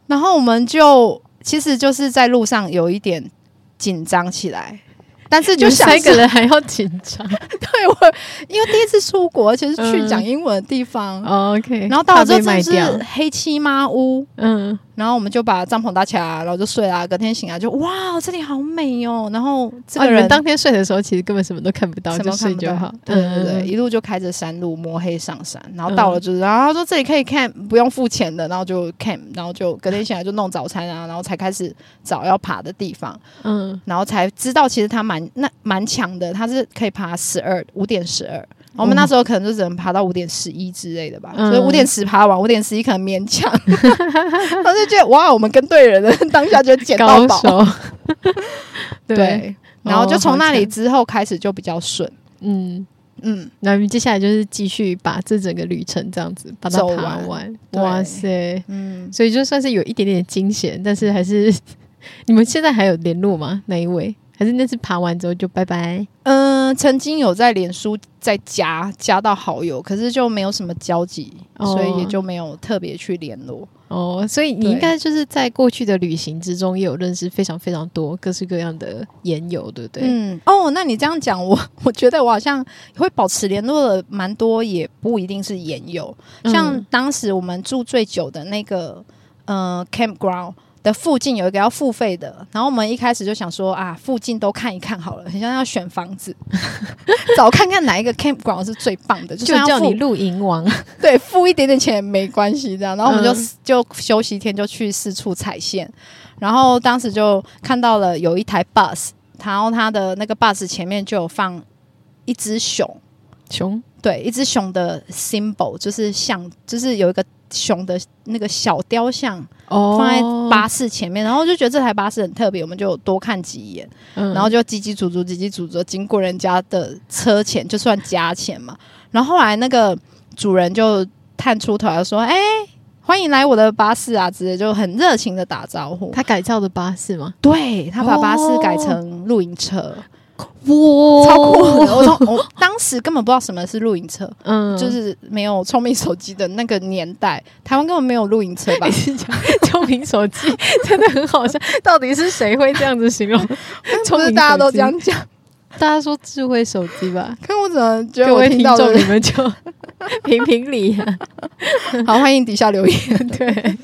然后我们就其实就是在路上有一点紧张起来。但是就三个人还要紧张，对我，因为第一次出国，而且是去讲英文的地方。嗯、OK，然后到了之后就是黑漆麻屋，嗯。然后我们就把帐篷搭起来，然后就睡啦。隔天醒来就哇，这里好美哦。然后这个人、啊、当天睡的时候，其实根本什么都看不到，就睡就好。对对对，一路就开着山路摸黑上山，然后到了就是，然后他说这里可以 camp，不用付钱的，然后就 camp，然后就隔天醒来就弄早餐啊，然后才开始找要爬的地方。嗯，然后才知道其实他蛮那蛮强的，他是可以爬十二五点十二。我们那时候可能就只能爬到五点十一之类的吧，嗯、所以五点十爬完，五点十一可能勉强。他就觉得哇，我们跟对人了，当下就捡到宝。对，对然后就从那里之后开始就比较顺。嗯嗯，那接下来就是继续把这整个旅程这样子把它爬完。完哇塞，嗯，所以就算是有一点点惊险，但是还是你们现在还有联络吗？哪一位？还是那次爬完之后就拜拜？嗯、呃，曾经有在脸书再加加到好友，可是就没有什么交集，哦、所以也就没有特别去联络。哦，所以你应该就是在过去的旅行之中也有认识非常非常多各式各样的研友，对不对？嗯，哦，那你这样讲，我 我觉得我好像会保持联络的蛮多，也不一定是研友。像当时我们住最久的那个，呃，campground。的附近有一个要付费的，然后我们一开始就想说啊，附近都看一看好了，很像要选房子，找看看哪一个 campground 是最棒的，就，就叫你露营王，对，付一点点钱也没关系，这样，然后我们就、嗯、就休息一天就去四处踩线，然后当时就看到了有一台 bus，然后它的那个 bus 前面就有放一只熊，熊，对，一只熊的 symbol 就是像，就是有一个。熊的那个小雕像放在巴士前面，然后就觉得这台巴士很特别，我们就多看几眼，然后就叽叽足足、叽叽足足经过人家的车前，就算加钱嘛。然后后来那个主人就探出头来说：“哎，欢迎来我的巴士啊！”直接就很热情的打招呼。他改造的巴士吗？对，他把巴士改成露营车。哇，超酷的！我从 我当时根本不知道什么是露营车，嗯，就是没有聪明手机的那个年代，台湾根本没有露营车吧？聪明手机真的很好笑，到底是谁会这样子形容？不是大家都这样讲。大家说智慧手机吧，看我怎么觉得我听到各位听众你们就评评理、啊，好，欢迎底下留言。对。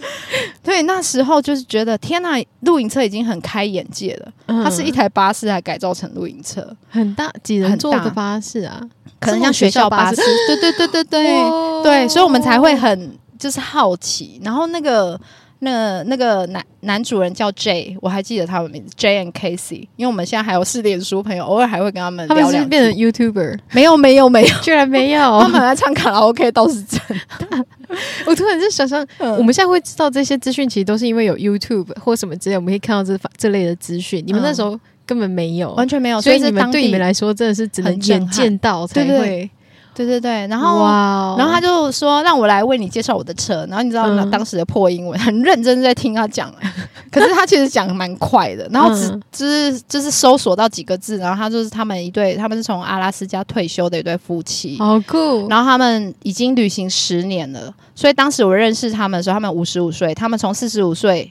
对，那时候就是觉得天呐，露营车已经很开眼界了。嗯、它是一台巴士，还改造成露营车，很大几人坐的巴士啊，可能像学校巴士。对对对对对。对，所以我们才会很就是好奇，然后那个。那那个男男主人叫 J，我还记得他们名字 J and Casey，因为我们现在还有是脸书朋友，偶尔还会跟他们聊聊。他们是变成 YouTuber？没有没有没有，居然没有。他们还在唱卡拉 OK，倒是真的。我突然就想象，嗯、我们现在会知道这些资讯，其实都是因为有 YouTube 或什么之类，我们可以看到这这类的资讯。你们那时候根本没有，完全没有，所以你们对你们来说真的是只能眼见到才会。对对对对对对，然后，Wow. 然后他就说让我来为你介绍我的车，然后你知道他当时的破英文，嗯、很认真在听他讲，可是他其实讲蛮快的，然后只、嗯、就是就是搜索到几个字，然后他就是他们一对，他们是从阿拉斯加退休的一对夫妻，好酷，然后他们已经旅行十年了，所以当时我认识他们的时候，他们五十五岁，他们从四十五岁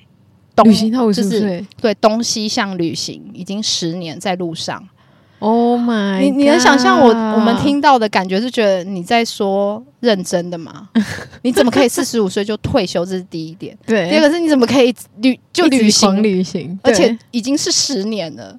东旅行到五十岁，就是、对东西向旅行已经十年在路上。Oh my！你你能想象我我们听到的感觉是觉得你在说认真的吗？你怎么可以四十五岁就退休？这是第一点。对，第二个是你怎么可以旅就旅行旅行，而且已经是十年了，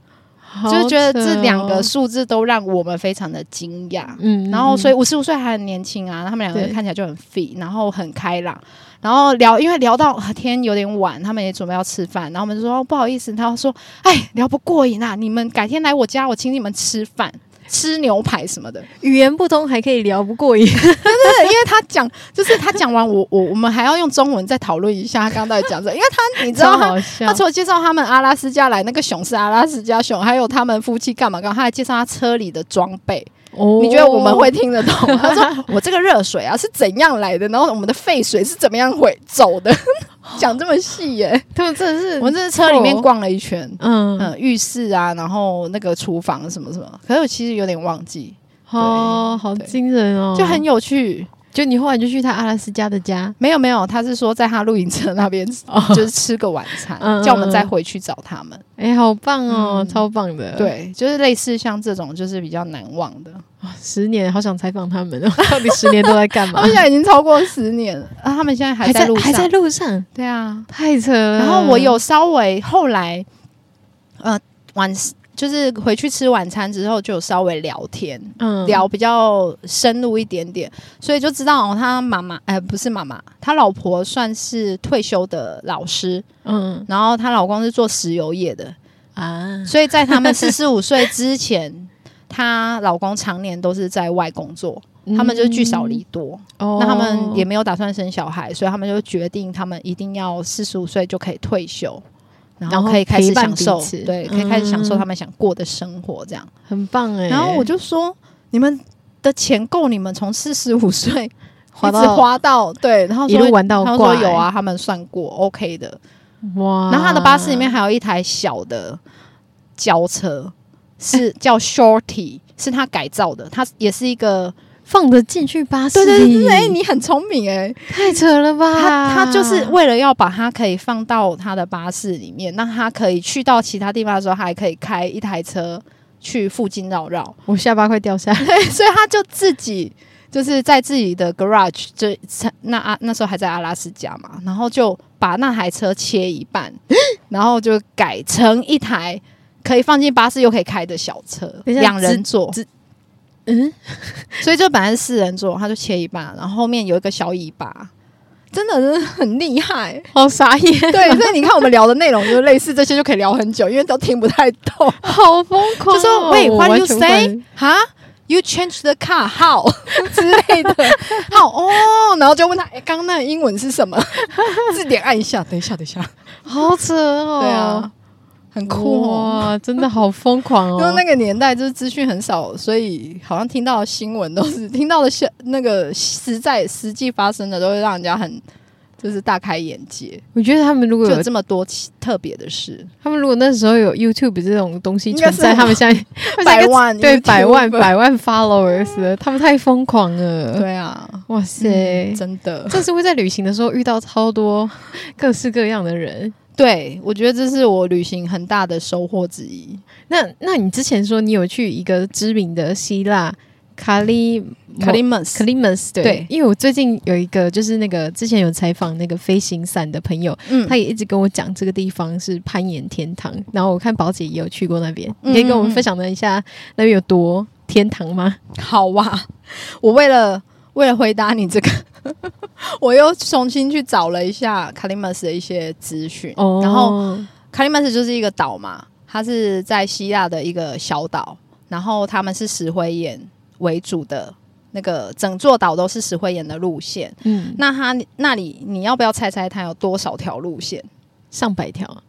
就是觉得这两个数字都让我们非常的惊讶。嗯，然后所以五十五岁还很年轻啊，他们两个人看起来就很 fit，然后很开朗。然后聊，因为聊到天有点晚，他们也准备要吃饭，然后我们就说、哦、不好意思，他说哎聊不过瘾啊，你们改天来我家，我请你们吃饭，吃牛排什么的。语言不通还可以聊不过瘾，对对对，因为他讲就是他讲完我我我们还要用中文再讨论一下他刚刚到底讲什么，因为他你知道他他除了介绍他们阿拉斯加来那个熊是阿拉斯加熊，还有他们夫妻干嘛干嘛，他还介绍他车里的装备。哦，你觉得我们会听得懂？他说：“我这个热水啊是怎样来的？然后我们的废水是怎么样会走的？讲这么细耶、欸！他们真的是，我们这车里面逛了一圈，嗯嗯，浴室啊，然后那个厨房什么什么，可是我其实有点忘记。哦，好惊人哦，就很有趣。”就你后来就去他阿拉斯加的家？没有没有，他是说在他露营车那边，就是吃个晚餐，哦、叫我们再回去找他们。哎、欸，好棒哦，嗯、超棒的。对，就是类似像这种，就是比较难忘的。十年，好想采访他们哦，到底十年都在干嘛？他们现在已经超过十年了啊！他们现在还在路上，还在路上。对啊，太扯了。然后我有稍微后来，呃，晚。就是回去吃晚餐之后，就有稍微聊天，嗯，聊比较深入一点点，所以就知道哦，他妈妈，哎，不是妈妈，他老婆算是退休的老师，嗯，然后她老公是做石油业的啊，所以在他们四十五岁之前，她老公常年都是在外工作，嗯、他们就聚少离多，哦，那他们也没有打算生小孩，所以他们就决定，他们一定要四十五岁就可以退休。然后可以开始享受，对，可以开始享受他们想过的生活，这样、嗯、很棒哎。然后我就说，你们的钱够你们从四十五岁 一直花到对，然后说一路玩到挂，他说有啊，他们算过 OK 的哇。然后他的巴士里面还有一台小的轿车，是 叫 Shorty，是他改造的，它也是一个放得进去巴士。对对对，哎、欸，你很聪明哎、欸，太扯了吧！他他就是为了要把它可以放到他的巴士里面，那他可以去到其他地方的时候，他还可以开一台车去附近绕绕。我下巴快掉下来，所以他就自己。就是在自己的 garage，就那啊那时候还在阿拉斯加嘛，然后就把那台车切一半，然后就改成一台可以放进巴士又可以开的小车，两人座。嗯，所以就本来是四人座，他就切一半，然后后面有一个小尾巴，真的是很厉害，好傻眼。对，所以你看我们聊的内容就类似这些，就可以聊很久，因为都听不太懂，好疯狂、哦。就说喂，what do you say？哈？You change the car how 之类的，好哦，然后就问他，哎，刚刚那个英文是什么？字典按一下，等一下，等一下，好扯哦，对啊，很酷哦，真的好疯狂哦。因为那个年代就是资讯很少，所以好像听到的新闻都是听到的现，那个实在实际发生的，都会让人家很。就是大开眼界。我觉得他们如果有，有这么多特别的事，他们如果那时候有 YouTube 这种东西 存在，他们现在百万对百万百万 followers 了，他们太疯狂了。对啊，哇塞，嗯、真的，这是会在旅行的时候遇到超多各式各样的人。对，我觉得这是我旅行很大的收获之一。那那你之前说你有去一个知名的希腊？卡利卡利姆斯，卡利姆斯，对，对，因为我最近有一个，就是那个之前有采访那个飞行伞的朋友，嗯，他也一直跟我讲这个地方是攀岩天堂。然后我看宝姐也有去过那边，你可以跟我们分享一下那边有多天堂吗？好哇，我为了为了回答你这个，我又重新去找了一下卡利姆斯的一些资讯。哦，然后卡利姆斯就是一个岛嘛，它是在希腊的一个小岛，然后他们是石灰岩。为主的那个整座岛都是石灰岩的路线，嗯，那它那里你要不要猜猜它有多少条路线？上百条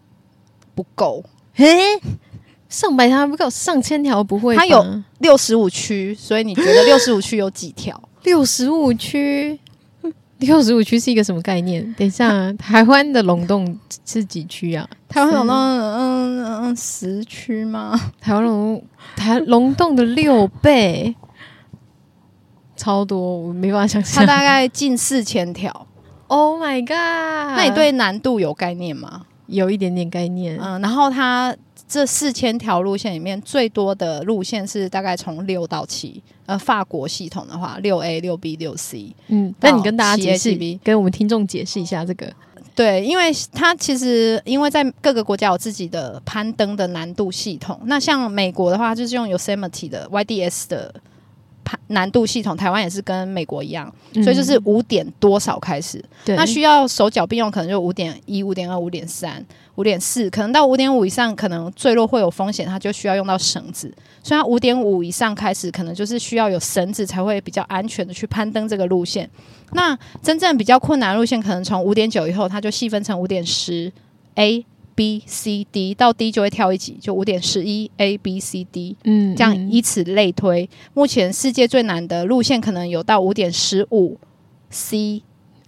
不够？嘿，上百条还不够？上千条不会？它有六十五区，所以你觉得六十五区有几条？六十五区，六十五区是一个什么概念？等一下，啊，台湾的龙洞是几区啊？台湾龙洞嗯嗯十区吗？台湾龙台龙洞的六倍。超多，我没办法想象。它大概近四千条。Oh my god！那你对难度有概念吗？有一点点概念。嗯，然后它这四千条路线里面，最多的路线是大概从六到七。呃，法国系统的话，六 A、六 B、六 C。嗯，那你跟大家解释，跟我们听众解释一下这个。对，因为它其实因为在各个国家有自己的攀登的难度系统。那像美国的话，就是用 Yosemite 的 YDS 的。难度系统，台湾也是跟美国一样，嗯、所以就是五点多少开始，对那需要手脚并用，可能就五点一、五点二、五点三、五点四，可能到五点五以上，可能坠落会有风险，它就需要用到绳子。所以它五点五以上开始，可能就是需要有绳子才会比较安全的去攀登这个路线。那真正比较困难的路线，可能从五点九以后，它就细分成五点十 A。B、C、D 到 D 就会跳一级，就五点十一 A、B、C、D，嗯，这样以此类推。嗯、目前世界最难的路线可能有到五点十五 C、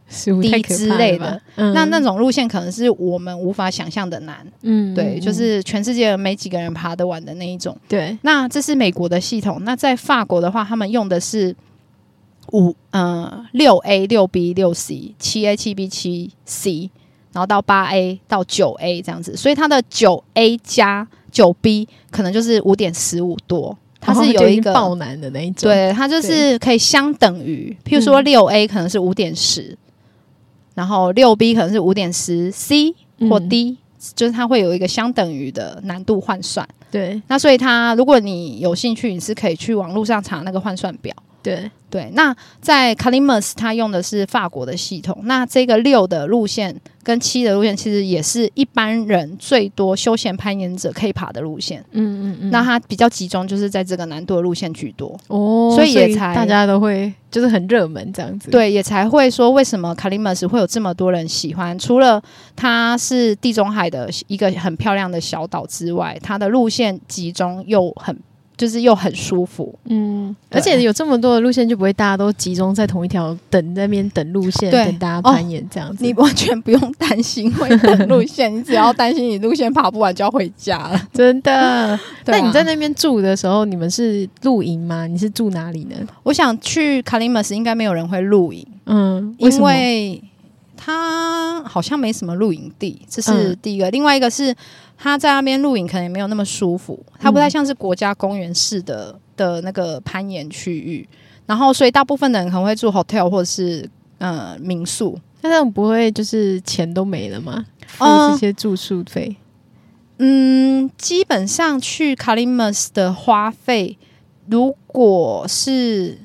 之类的。嗯、那那种路线可能是我们无法想象的难。嗯，对，就是全世界没几个人爬得完的那一种。对，那这是美国的系统。那在法国的话，他们用的是五呃六 A、六 B、六 C、七 A、七 B、七 C。然后到八 A 到九 A 这样子，所以它的九 A 加九 B 可能就是五点十五多，它是有一个爆难的那一种，对，它就是可以相等于，譬如说六 A 可能是五点十，然后六 B 可能是五点十 C 或 D，、嗯、就是它会有一个相等于的难度换算。对，那所以它如果你有兴趣，你是可以去网络上查那个换算表。对对，那在 Calimus，它用的是法国的系统。那这个六的路线跟七的路线，其实也是一般人最多休闲攀岩者可以爬的路线。嗯嗯嗯。那它比较集中，就是在这个难度的路线居多哦，所以也才大家都会就是很热门这样子。对，也才会说为什么 Calimus 会有这么多人喜欢？除了它是地中海的一个很漂亮的小岛之外，它的路线集中又很。就是又很舒服，嗯，而且有这么多的路线，就不会大家都集中在同一条等那边等路线，对等大家攀岩这样子。你完全不用担心会等路线，你只要担心你路线爬不完就要回家了。真的？那、啊、你在那边住的时候，你们是露营吗？你是住哪里呢？我想去卡利马斯，应该没有人会露营，嗯，为因为他好像没什么露营地，这是第一个。嗯、另外一个是。他在那边露营可能也没有那么舒服，它不太像是国家公园式的、嗯、的那个攀岩区域，然后所以大部分的人可能会住 hotel 或者是呃民宿，那这样不会就是钱都没了吗？付这些住宿费？嗯，基本上去 Kalimas 的花费，如果是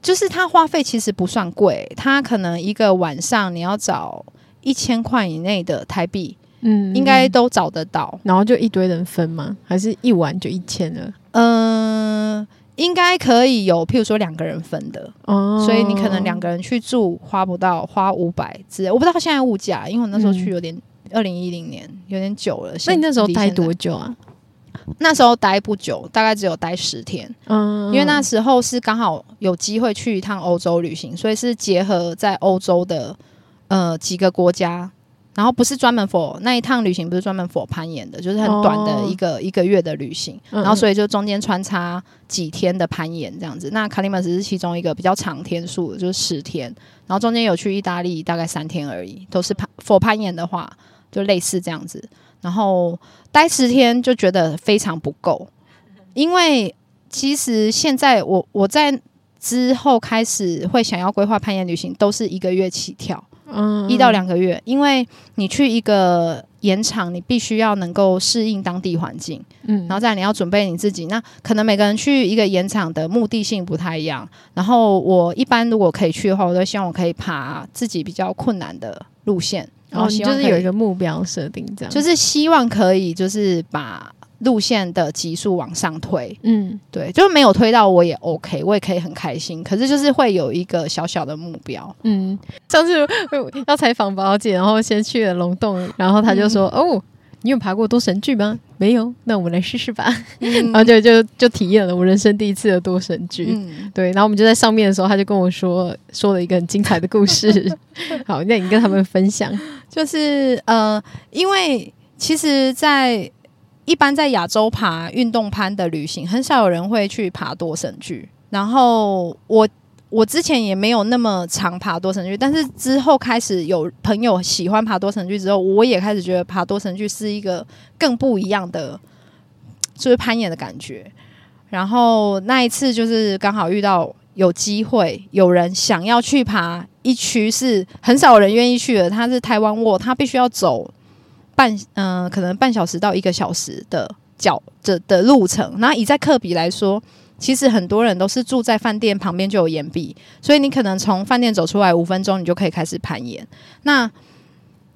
就是他花费其实不算贵，他可能一个晚上你要找一千块以内的台币。嗯，应该都找得到，然后就一堆人分吗？还是一晚就一千了？嗯、呃，应该可以有，譬如说两个人分的哦，所以你可能两个人去住花不到花五百之类，我不知道现在物价，因为我那时候去有点二零一零年有点久了。那你那时候待多久啊？那时候待不久，大概只有待十天。嗯，因为那时候是刚好有机会去一趟欧洲旅行，所以是结合在欧洲的呃几个国家。然后不是专门 for 那一趟旅行，不是专门 for 攀岩的，就是很短的一个、哦、一个月的旅行。然后所以就中间穿插几天的攀岩这样子。那卡利马斯是其中一个比较长天数，就是十天。然后中间有去意大利，大概三天而已，都是攀 for 攀岩的话，就类似这样子。然后待十天就觉得非常不够，因为其实现在我我在之后开始会想要规划攀岩旅行，都是一个月起跳。嗯，一到两个月，因为你去一个盐场，你必须要能够适应当地环境，嗯，然后再来你要准备你自己。那可能每个人去一个盐场的目的性不太一样。然后我一般如果可以去的话，我都希望我可以爬自己比较困难的路线，然后希望、哦、就是有一个目标设定，这样就是希望可以就是把。路线的级数往上推，嗯，对，就是没有推到我也 OK，我也可以很开心。可是就是会有一个小小的目标，嗯。上次要采访宝姐，然后先去了龙洞，然后他就说：“嗯、哦，你有爬过多神剧吗？没有，那我们来试试吧。嗯”然后就就就体验了我人生第一次的多神剧，嗯，对。然后我们就在上面的时候，他就跟我说说了一个很精彩的故事。好，那你跟他们分享，就是呃，因为其实，在一般在亚洲爬运动攀的旅行，很少有人会去爬多神剧。然后我我之前也没有那么常爬多神剧，但是之后开始有朋友喜欢爬多神剧之后，我也开始觉得爬多神剧是一个更不一样的，就是攀岩的感觉。然后那一次就是刚好遇到有机会，有人想要去爬一区是很少人愿意去的，他是台湾卧，他必须要走。半嗯、呃，可能半小时到一个小时的脚的的路程。那以在克比来说，其实很多人都是住在饭店旁边就有岩壁，所以你可能从饭店走出来五分钟，你就可以开始攀岩。那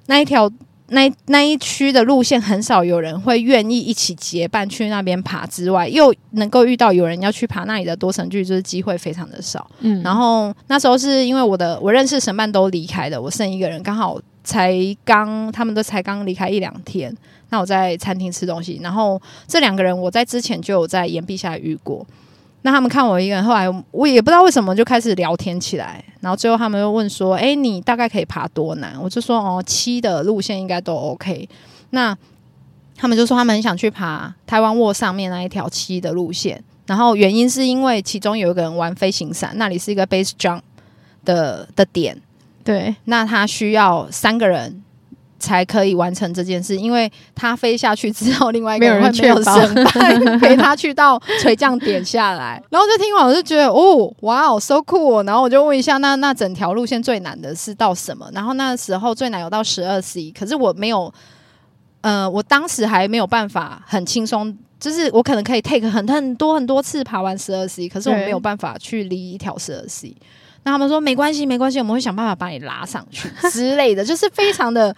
那一条那那一区的路线，很少有人会愿意一起结伴去那边爬，之外又能够遇到有人要去爬那里的多神剧，就是机会非常的少。嗯，然后那时候是因为我的我认识神伴都离开了，我剩一个人，刚好。才刚，他们都才刚离开一两天。那我在餐厅吃东西，然后这两个人我在之前就有在岩壁下遇过。那他们看我一个人，后来我也不知道为什么就开始聊天起来。然后最后他们又问说：“诶，你大概可以爬多难？”我就说：“哦，七的路线应该都 OK。”那他们就说他们很想去爬台湾卧上面那一条七的路线。然后原因是因为其中有一个人玩飞行伞，那里是一个 base jump 的的点。对，那他需要三个人才可以完成这件事，因为他飞下去之后，另外一个人会没有神伴 陪他去到垂降点下来。然后就听完，我就觉得哦，哇哦，so cool。然后我就问一下，那那整条路线最难的是到什么？然后那时候最难有到十二 C，可是我没有，呃，我当时还没有办法很轻松，就是我可能可以 take 很很多很多次爬完十二 C，可是我没有办法去离一条十二 C。那他们说没关系，没关系，我们会想办法把你拉上去之类的，就是非常的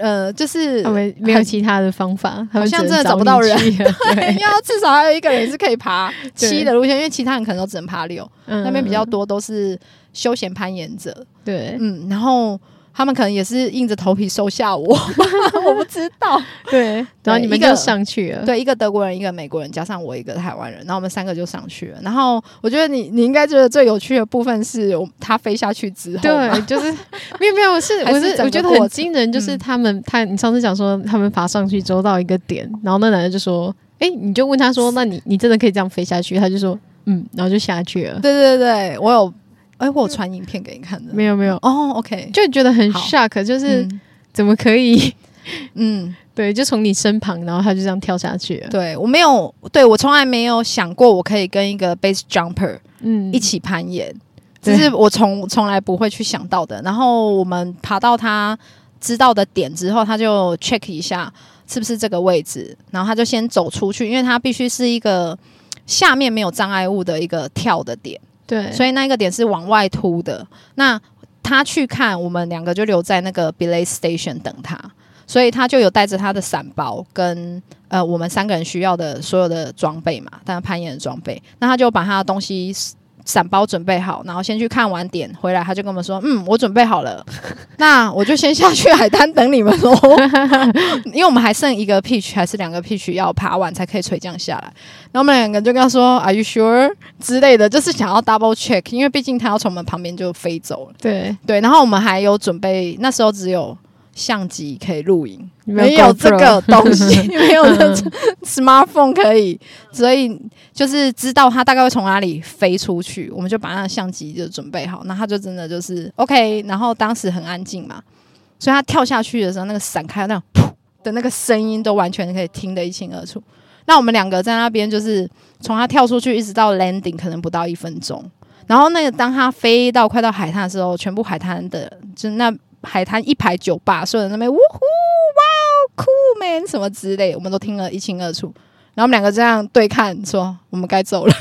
呃，就是 他们没有其他的方法，好像真的找不到人，对，要至少还有一个人是可以爬 七的路线，因为其他人可能都只能爬六，嗯，那边比较多都是休闲攀岩者，对，嗯，然后他们可能也是硬着头皮收下我，我不知道。对，然后你们就上去了。对，一个德国人，一个美国人，加上我一个台湾人，然后我们三个就上去了。然后我觉得你你应该觉得最有趣的部分是，他飞下去之后，对，就是没有没有，是我是我觉得很惊人，就是他们他你上次讲说他们爬上去之后到一个点，然后那男的就说：“哎，你就问他说，那你你真的可以这样飞下去？”他就说：“嗯。”然后就下去了。对对对，我有。哎，我有传影片给你看的，没有没有。哦，OK，就觉得很 shock，就是怎么可以？嗯，对，就从你身旁，然后他就这样跳下去了。对，我没有，对，我从来没有想过我可以跟一个 base jumper 嗯。一起攀岩，这、嗯、是我从从来不会去想到的。然后我们爬到他知道的点之后，他就 check 一下是不是这个位置，然后他就先走出去，因为他必须是一个下面没有障碍物的一个跳的点。对，所以那个点是往外凸的。那他去看，我们两个就留在那个 belay station 等他。所以他就有带着他的伞包跟呃我们三个人需要的所有的装备嘛，当然攀岩的装备。那他就把他的东西。伞包准备好，然后先去看晚点回来，他就跟我们说：“嗯，我准备好了，那我就先下去海滩等你们喽。因为我们还剩一个 peach 还是两个 peach 要爬完才可以垂降下来。然后我们两个就跟他说：‘Are you sure？’ 之类的，就是想要 double check，因为毕竟他要从我们旁边就飞走了。对对，然后我们还有准备，那时候只有。相机可以录影，没有这个东西，没有这 smartphone 可以，所以就是知道它大概会从哪里飞出去，我们就把那个相机就准备好，那它就真的就是 OK。然后当时很安静嘛，所以它跳下去的时候，那个闪开那种噗的那个声音都完全可以听得一清二楚。那我们两个在那边就是从它跳出去一直到 landing 可能不到一分钟，然后那个当它飞到快到海滩的时候，全部海滩的就那。海滩一排酒吧，所有人那边呜呼哇哦，酷 man 什么之类，我们都听了一清二楚。然后我们两个这样对看，说我们该走了。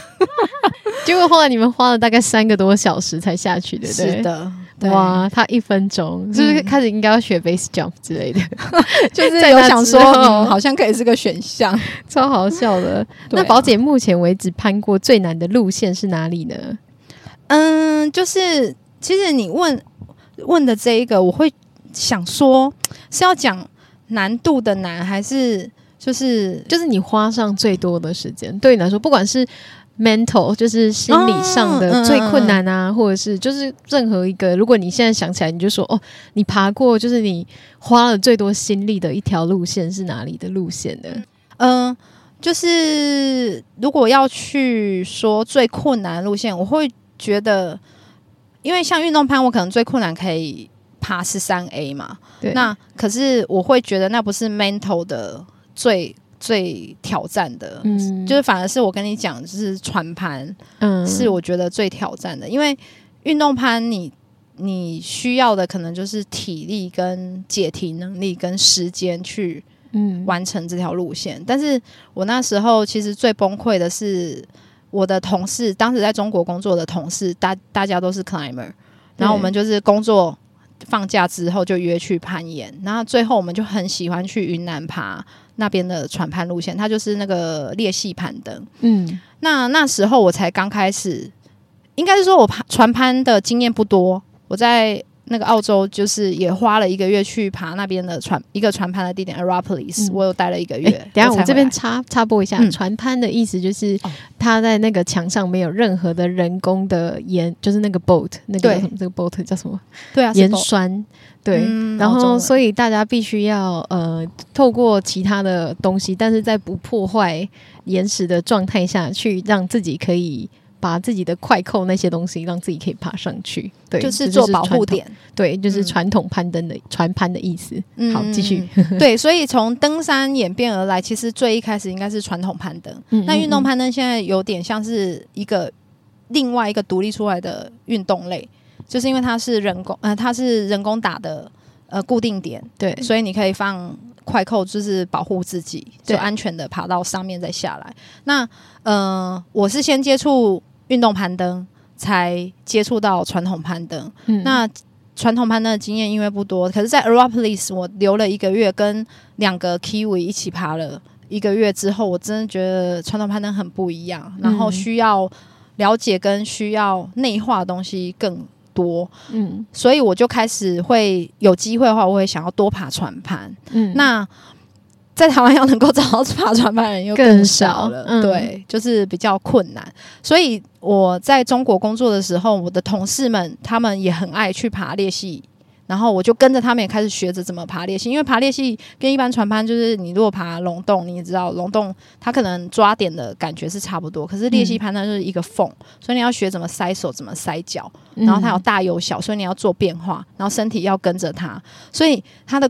结果后来你们花了大概三个多小时才下去，对不对？是的，哇，他一分钟就是，是开始应该要学 base jump 之类的，嗯、就是有想说、嗯，好像可以是个选项，超好笑的。啊、那宝姐目前为止攀过最难的路线是哪里呢？嗯，就是其实你问。问的这一个，我会想说是要讲难度的难，还是就是就是你花上最多的时间？对你来说，不管是 mental 就是心理上的最困难啊，或者是就是任何一个，如果你现在想起来，你就说哦，你爬过就是你花了最多心力的一条路线是哪里的路线呢？嗯，就是如果要去说最困难的路线，我会觉得。因为像运动攀，我可能最困难可以爬十三 A 嘛。对。那可是我会觉得那不是 mental 的最最挑战的，嗯，就是反而是我跟你讲，就是船攀，嗯，是我觉得最挑战的。因为运动攀，你你需要的可能就是体力跟解题能力跟时间去嗯完成这条路线，嗯。但是我那时候其实最崩溃的是。我的同事当时在中国工作的同事，大大家都是 climber，然后我们就是工作放假之后就约去攀岩，然后最后我们就很喜欢去云南爬那边的船攀路线，它就是那个裂隙攀登。嗯，那那时候我才刚开始，应该是说我爬船攀的经验不多，我在。那个澳洲就是也花了一个月去爬那边的船，一个船攀的地点 Arapiles，、嗯、我有待了一个月。欸、等下我这边插插播一下，嗯、船攀的意思就是它在那个墙上没有任何的人工的岩，就是那个 boat，那个叫什么？这个 boat 叫什么？对啊，盐酸。对、嗯，然后所以大家必须要呃透过其他的东西，但是在不破坏岩石的状态下去，让自己可以。把自己的快扣那些东西，让自己可以爬上去，对，就是做保护点，对，就是传统攀登的船攀的意思。嗯、好，继续。对，所以从登山演变而来，其实最一开始应该是传统攀登。嗯嗯嗯，那运动攀登现在有点像是一个另外一个独立出来的运动类，就是因为它是人工，呃，它是人工打的呃固定点，对，所以你可以放快扣，就是保护自己，就安全的爬到上面再下来。那呃，我是先接触。运动攀登才接触到传统攀登，嗯、那传统攀登的经验因为不多，可是，在 ARAPOLIS 我留了一个月，跟两个 Kiwi 一起爬了一个月之后，我真的觉得传统攀登很不一样，然后需要了解跟需要内化的东西更多，嗯，所以我就开始会有机会的话，我会想要多爬船盘。嗯，那在台湾要能够找到爬船盘的人又更少了，少嗯、对，就是比较困难。所以我在中国工作的时候，我的同事们他们也很爱去爬裂隙。然后我就跟着他们也开始学着怎么爬裂隙，因为爬裂隙跟一般船攀就是你如果爬龙洞，你也知道龙洞它可能抓点的感觉是差不多，可是裂隙攀它就是一个缝，嗯、所以你要学怎么塞手，怎么塞脚，然后它有大有小，所以你要做变化，然后身体要跟着它，所以它的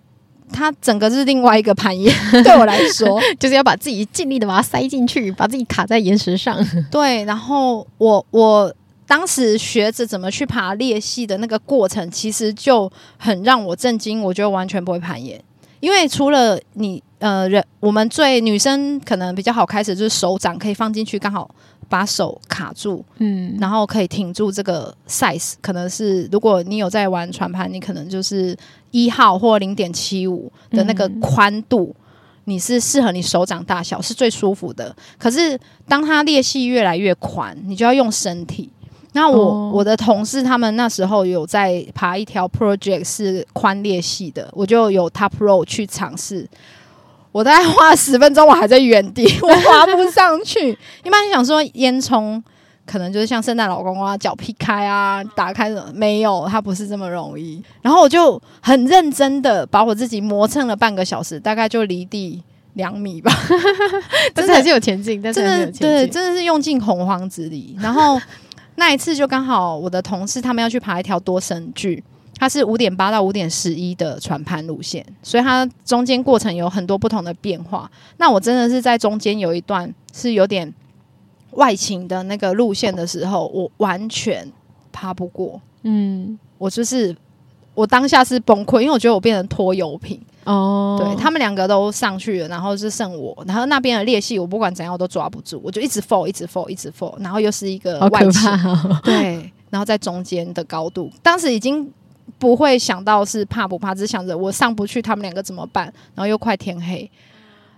它整个是另外一个攀岩，对我来说就是要把自己尽力的把它塞进去，把自己卡在岩石上。对，然后我我。当时学着怎么去爬裂隙的那个过程，其实就很让我震惊。我觉得完全不会攀岩，因为除了你呃人，我们最女生可能比较好开始就是手掌可以放进去，刚好把手卡住，嗯，然后可以挺住这个 size。可能是如果你有在玩船盘，你可能就是一号或零点七五的那个宽度，你是适合你手掌大小是最舒服的。可是当它裂隙越来越宽，你就要用身体。那我、oh. 我的同事他们那时候有在爬一条 project 是宽裂隙的，我就有 top row 去尝试。我大概花了十分钟，我还在原地，我滑不上去。一般想说烟囱可能就是像圣诞老公公啊，脚劈开啊，打开的没有，它不是这么容易。然后我就很认真的把我自己磨蹭了半个小时，大概就离地两米吧，但是还是有前进，但是真的对，真的是用尽洪荒之力，然后。那一次就刚好我的同事他们要去爬一条多神距，它是五点八到五点十一的船盘路线，所以它中间过程有很多不同的变化。那我真的是在中间有一段是有点外倾的那个路线的时候，我完全爬不过。嗯，我就是我当下是崩溃，因为我觉得我变成拖油瓶。哦，对，他们两个都上去了，然后是剩我，然后那边的裂隙我不管怎样我都抓不住，我就一直 fall，一直 fall，一直 fall，然后又是一个外倾，哦、对，然后在中间的高度，当时已经不会想到是怕不怕，只想着我上不去，他们两个怎么办？然后又快天黑，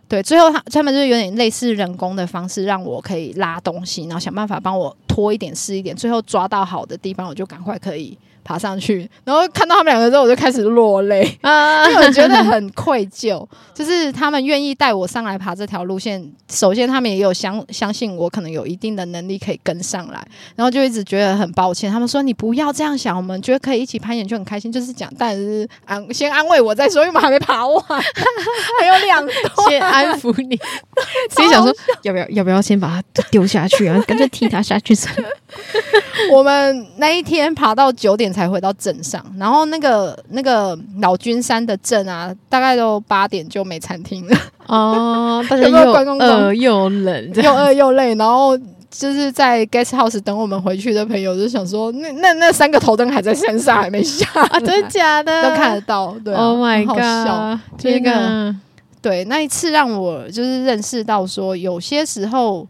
对，最后他他们就是有点类似人工的方式，让我可以拉东西，然后想办法帮我拖一点试一点，最后抓到好的地方，我就赶快可以。爬上去，然后看到他们两个之后，我就开始落泪啊，因为我觉得很愧疚。就是他们愿意带我上来爬这条路线，首先他们也有相相信我可能有一定的能力可以跟上来，然后就一直觉得很抱歉。他们说你不要这样想，我们觉得可以一起攀岩就很开心，就是讲，但是安先安慰我再说，因为我们还没爬完，还有两段，先安抚你。所以想说要不要要不要先把它丢下去啊？干脆踢他下去算了。我们那一天爬到九点才回到镇上，然后那个那个老君山的镇啊，大概都八点就没餐厅了。哦，大家又饿又冷，又饿又累，然后就是在 guest house 等我们回去的朋友就想说，那那那三个头灯还在山上还没下。啊，真的假的？都看得到，对啊，Oh my god，这个对那一次让我就是认识到说，有些时候。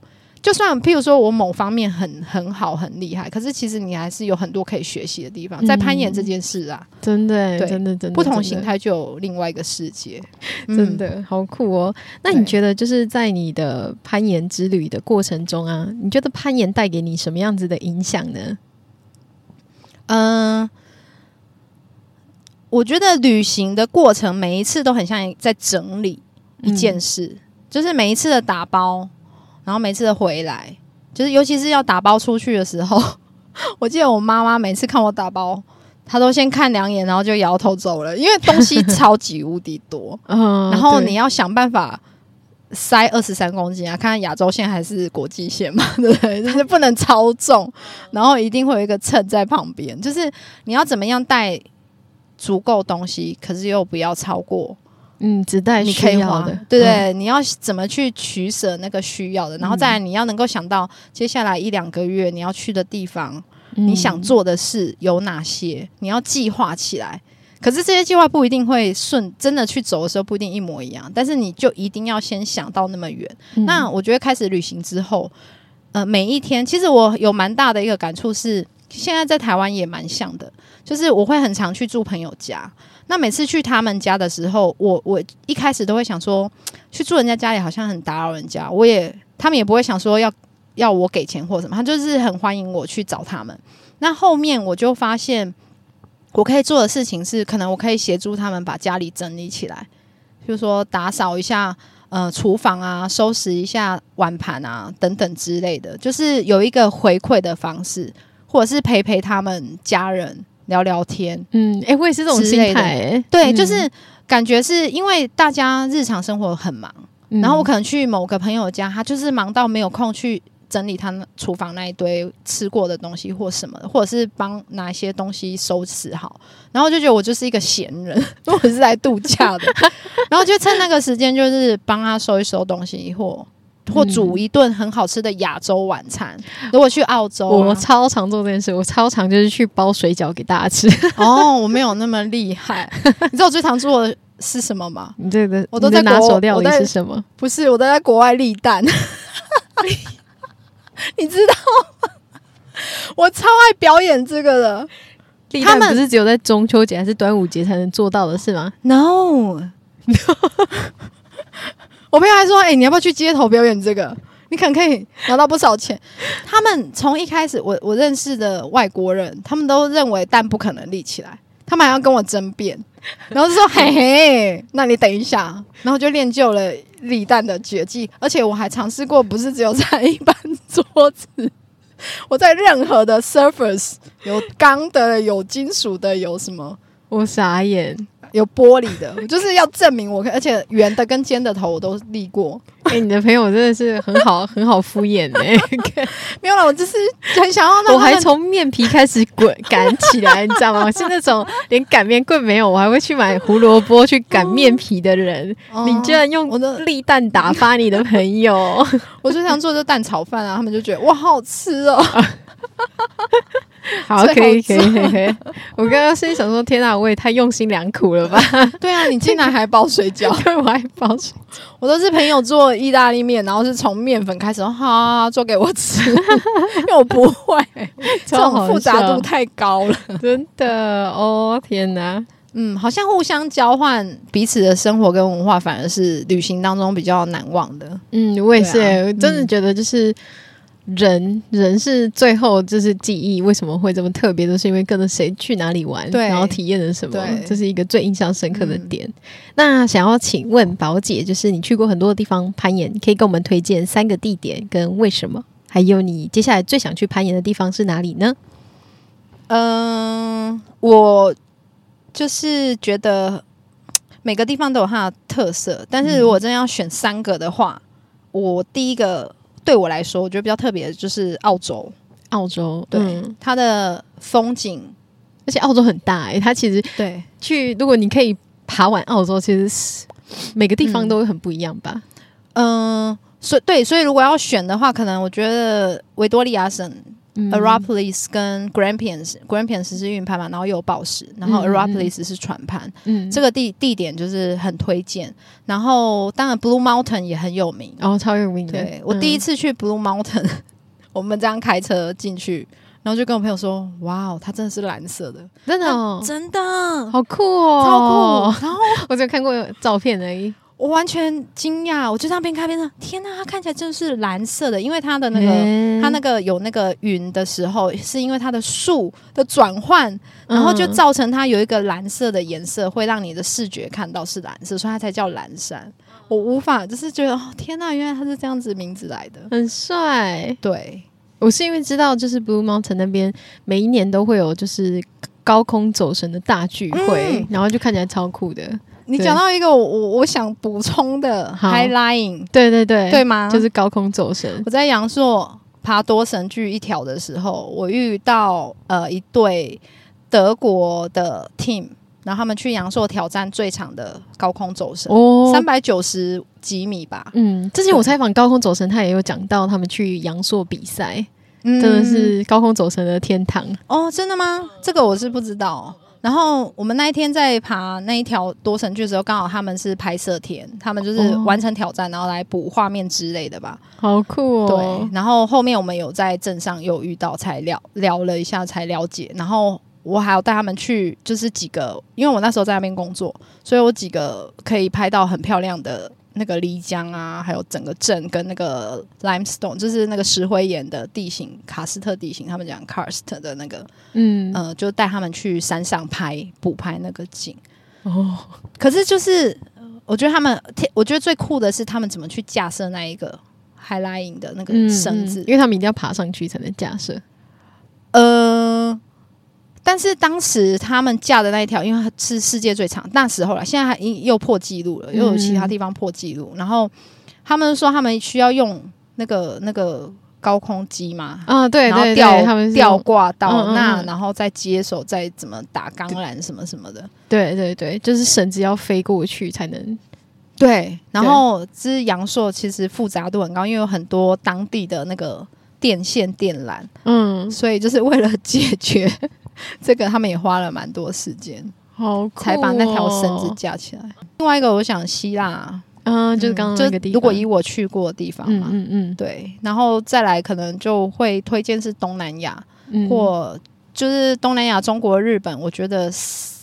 就算譬如说我某方面很很好很厉害，可是其实你还是有很多可以学习的地方，在攀岩这件事啊，嗯、真的，对真的，真的，不同形态就有另外一个世界，真的、嗯、好酷哦。那你觉得就是在你的攀岩之旅的过程中啊，你觉得攀岩带给你什么样子的影响呢？嗯、呃，我觉得旅行的过程每一次都很像在整理一件事，嗯、就是每一次的打包。然后每次回来，就是尤其是要打包出去的时候，我记得我妈妈每次看我打包，她都先看两眼，然后就摇头走了，因为东西 超级无敌多。嗯，然后你要想办法塞二十三公斤啊，看看亚洲线还是国际线嘛，对不对？就是不能超重，然后一定会有一个秤在旁边，就是你要怎么样带足够东西，可是又不要超过。嗯，只带需要的，对对，嗯、你要怎么去取舍那个需要的，然后再来你要能够想到接下来一两个月你要去的地方，嗯、你想做的事有哪些，你要计划起来。可是这些计划不一定会顺，真的去走的时候不一定一模一样，但是你就一定要先想到那么远。嗯、那我觉得开始旅行之后，呃，每一天其实我有蛮大的一个感触是，现在在台湾也蛮像的，就是我会很常去住朋友家。那每次去他们家的时候，我我一开始都会想说，去住人家家里好像很打扰人家，我也他们也不会想说要要我给钱或什么，他就是很欢迎我去找他们。那后面我就发现，我可以做的事情是，可能我可以协助他们把家里整理起来，比如说打扫一下呃厨房啊，收拾一下碗盘啊等等之类的，就是有一个回馈的方式，或者是陪陪他们家人聊聊天。嗯，哎、欸，我也是这种心态、欸，对，嗯、就是感觉是因为大家日常生活很忙。然后我可能去某个朋友家，他就是忙到没有空去整理他厨房那一堆吃过的东西或什么的，或者是帮拿一些东西收拾好。然后就觉得我就是一个闲人，因 为我是来度假的。然后就趁那个时间，就是帮他收一收东西，或或煮一顿很好吃的亚洲晚餐。如果去澳洲、啊，我超常做这件事，我超常就是去包水饺给大家吃。哦，我没有那么厉害。你知道我最常做的？是什么吗？你这个我都在拿手料理是什么？不是，我都在国外立蛋。你知道吗？我超爱表演这个的。他们不是只有在中秋节还是端午节才能做到的是吗？No，我朋友还说：“哎、你要不要去街头表演这个？你可能可以拿到不少钱。”他们从一开始，我我认识的外国人，他们都认为蛋不可能立起来。他们还要跟我争辩，然后就说：“嘿嘿，那你等一下。”然后就练就了立蛋的绝技，而且我还尝试过，不是只有在一般桌子，我在任何的 surface，有钢的、有金属的、有什么，我傻眼。有玻璃的，就是要证明我可，而且圆的跟尖的头我都立过。哎、欸，你的朋友真的是很好，很好敷衍哎、欸。没有了，我就是很想要那。我还从面皮开始滚擀起来，你知道吗？是那种连擀面棍没有，我还会去买胡萝卜去擀面皮的人。哦、你居然用我的立蛋打发你的朋友？我最常做的蛋炒饭啊，他们就觉得哇，好好吃哦。好，可以，可以，可以。我刚刚心里想说，天哪，我也太用心良苦了吧？对啊，你竟然还包水饺？对，我还包水饺。我都是朋友做意大利面，然后是从面粉开始，哈、啊，做给我吃，因为我不会，这种复杂度太高了，真的。哦，天哪，嗯，好像互相交换彼此的生活跟文化，反而是旅行当中比较难忘的。嗯，我也是、欸，啊、我真的觉得就是。人人是最后就是记忆为什么会这么特别，都是因为跟着谁去哪里玩，然后体验了什么，这是一个最印象深刻的点。嗯、那想要请问宝姐，就是你去过很多的地方攀岩，可以给我们推荐三个地点跟为什么？还有你接下来最想去攀岩的地方是哪里呢？嗯，我就是觉得每个地方都有它的特色，但是如果真要选三个的话，嗯、我第一个。对我来说，我觉得比较特别的就是澳洲。澳洲，对、嗯、它的风景，而且澳洲很大哎、欸，它其实对去，如果你可以爬完澳洲，其实是每个地方都会很不一样吧？嗯，呃、所以对，所以如果要选的话，可能我觉得维多利亚省。Arapiles 跟 Grampians，Grampians 是运盘嘛，然后又有宝石，然后 Arapiles 是船盘，嗯，这个地地点就是很推荐。然后当然 Blue Mountain 也很有名，哦，超有名的。对，我第一次去 Blue Mountain，嗯、我们这样开车进去，然后就跟我朋友说：“哇哦，它真的是蓝色的，真的、哦，真的，好酷哦，超酷。”然后我只有看过照片而已。我完全惊讶，我就这样边看边说：“天哪，它看起来真的是蓝色的，因为它的那个，欸、它那个有那个云的时候，是因为它的树的转换，然后就造成它有一个蓝色的颜色，会让你的视觉看到是蓝色，所以它才叫蓝山。我无法，就是觉得哦，天哪，原来它是这样子名字来的，很帅。对，我是因为知道，就是 Blue Mountain 那边每一年都会有就是高空走神的大聚会，嗯、然后就看起来超酷的。”你讲到一个我我我想补充的 high lying，对对对，对吗？就是高空走神。我在阳朔爬多神距一条的时候，我遇到呃一对德国的 team，然后他们去阳朔挑战最长的高空走神，哦，三百九十几米吧。嗯，之前我采访高空走神，他也有讲到他们去阳朔比赛，嗯、真的是高空走神的天堂。哦，真的吗？这个我是不知道。然后我们那一天在爬那一条多神距的时候，刚好他们是拍摄天，他们就是完成挑战，然后来补画面之类的吧。好酷哦！对，然后后面我们有在镇上有遇到，才聊聊了一下，才了解。然后我还要带他们去，就是几个，因为我那时候在那边工作，所以我几个可以拍到很漂亮的那个漓江啊，还有整个镇跟那个 limestone，就是那个石灰岩的地形，喀斯特地形，他们讲 karst 的那个，嗯呃，就带他们去山上拍补拍那个景。哦，可是就是我觉得他们，我觉得最酷的是他们怎么去架设那一个 highlighting 的那个绳子，嗯，因为他们一定要爬上去才能架设。呃。但是当时他们架的那一条，因为是世界最长，那时候了，现在还又破纪录了，又有其他地方破纪录。嗯、然后他们说他们需要用那个那个高空机嘛，啊对，然后吊他们吊挂到嗯嗯嗯那，然后再接手，再怎么打钢缆什么什么的。对对对，就是绳子要飞过去才能。对，然后之阳朔其实复杂度很高，因为有很多当地的那个电线电缆，嗯，所以就是为了解决。这个他们也花了蛮多时间，好、哦、才把那条绳子架起来。另外一个，我想希腊，嗯，就是刚刚那个地方。如果以我去过的地方嘛，嗯嗯，嗯对，然后再来可能就会推荐是东南亚，嗯、或就是东南亚、中国、日本，我觉得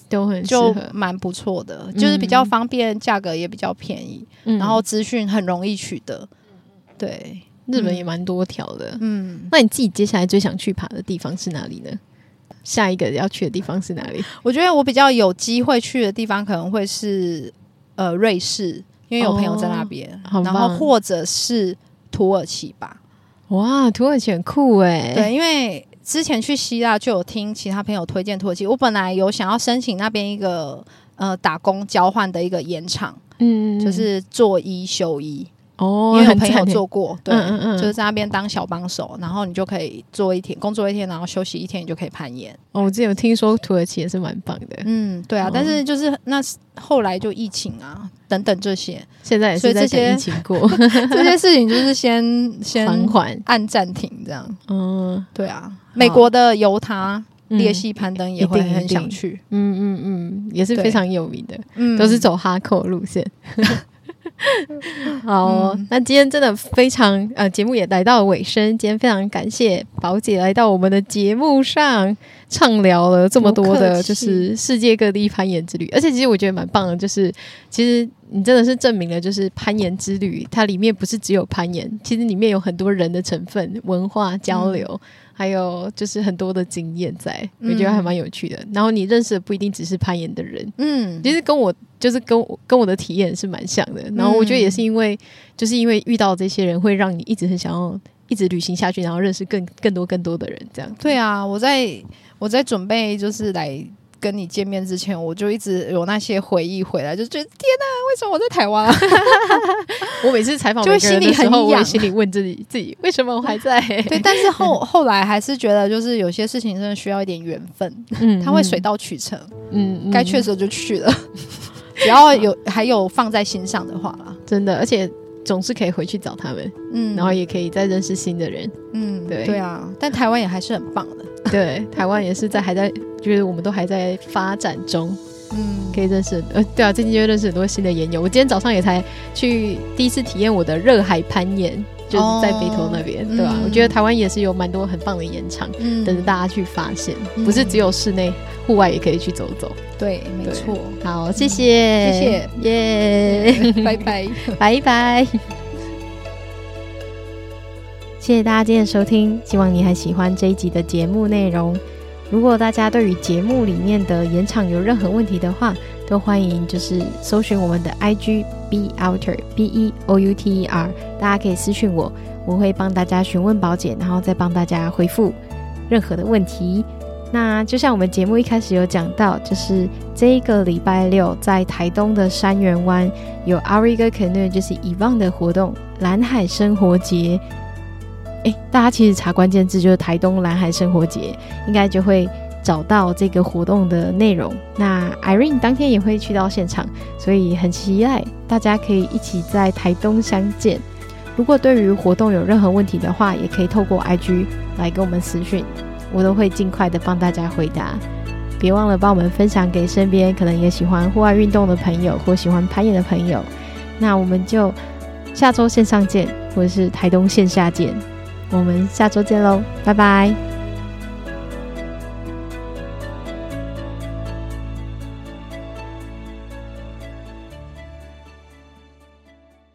都很就蛮不错的，就是比较方便，价格也比较便宜，嗯、然后资讯很容易取得。对，日本也蛮多条的。嗯，那你自己接下来最想去爬的地方是哪里呢？下一个要去的地方是哪里？我觉得我比较有机会去的地方可能会是呃瑞士，因为有朋友在那边，哦、然后或者是土耳其吧。哇，土耳其很酷哎！对，因为之前去希腊就有听其他朋友推荐土耳其，我本来有想要申请那边一个呃打工交换的一个延长，嗯，就是做一休一。哦，因为有朋友做过，对，嗯嗯嗯，就是在那边当小帮手，然后你就可以做一天，工作一天，然后休息一天，你就可以攀岩。哦，我之前有听说土耳其也是蛮棒的，嗯，对啊，哦、但是就是那后来就疫情啊，等等这些，现在也是在等疫情过，这些事情就是先 先缓缓。按暂停这样。嗯，对啊，美国的犹他裂隙攀登也会很想去，嗯嗯嗯，也是非常有名的，嗯，都是走哈扣路线。好、哦，嗯、那今天真的非常呃，节目也来到了尾声。今天非常感谢宝姐来到我们的节目上，畅聊了这么多的，就是世界各地攀岩之旅。而且其实我觉得蛮棒的，就是其实你真的是证明了，就是攀岩之旅它里面不是只有攀岩，其实里面有很多人的成分、文化交流。嗯还有就是很多的经验在，我觉得还蛮有趣的。嗯、然后你认识的不一定只是攀岩的人，嗯，其实跟我就是跟我跟我的体验是蛮像的。然后我觉得也是因为，就是因为遇到这些人，会让你一直很想要一直旅行下去，然后认识更更多更多的人。这样对啊，我在我在准备就是来。跟你见面之前，我就一直有那些回忆回来，就觉得天哪，为什么我在台湾啊？我每次采访就心里很痒，我心里问自己自己为什么我还在？对，但是后后来还是觉得，就是有些事情真的需要一点缘分，嗯，它会水到渠成，嗯，该去的时候就去了，只要有还有放在心上的话啦，真的，而且总是可以回去找他们，嗯，然后也可以再认识新的人，嗯，对。对啊，但台湾也还是很棒的。对，台湾也是在还在，就是我们都还在发展中，嗯，可以认识，呃，对啊，最近就认识很多新的岩友。我今天早上也才去第一次体验我的热海攀岩，就是在北投那边，哦、对吧、啊？嗯、我觉得台湾也是有蛮多很棒的岩场，嗯，等着大家去发现，嗯、不是只有室内，户外也可以去走走。对，没错。好，谢谢，谢谢，耶，拜拜，拜拜。谢谢大家今天的收听，希望你还喜欢这一集的节目内容。如果大家对于节目里面的岩场有任何问题的话，都欢迎就是搜寻我们的 IG B Outer B E O U T E R，大家可以私讯我，我会帮大家询问宝姐，然后再帮大家回复任何的问题。那就像我们节目一开始有讲到，就是这一个礼拜六在台东的山园湾有 Auriga Canoe，就是以往的活动——蓝海生活节。诶，大家其实查关键字就是台东蓝海生活节，应该就会找到这个活动的内容。那 Irene 当天也会去到现场，所以很期待大家可以一起在台东相见。如果对于活动有任何问题的话，也可以透过 IG 来跟我们私讯，我都会尽快的帮大家回答。别忘了帮我们分享给身边可能也喜欢户外运动的朋友或喜欢攀岩的朋友。那我们就下周线上见，或者是台东线下见。我们下周见喽，拜拜。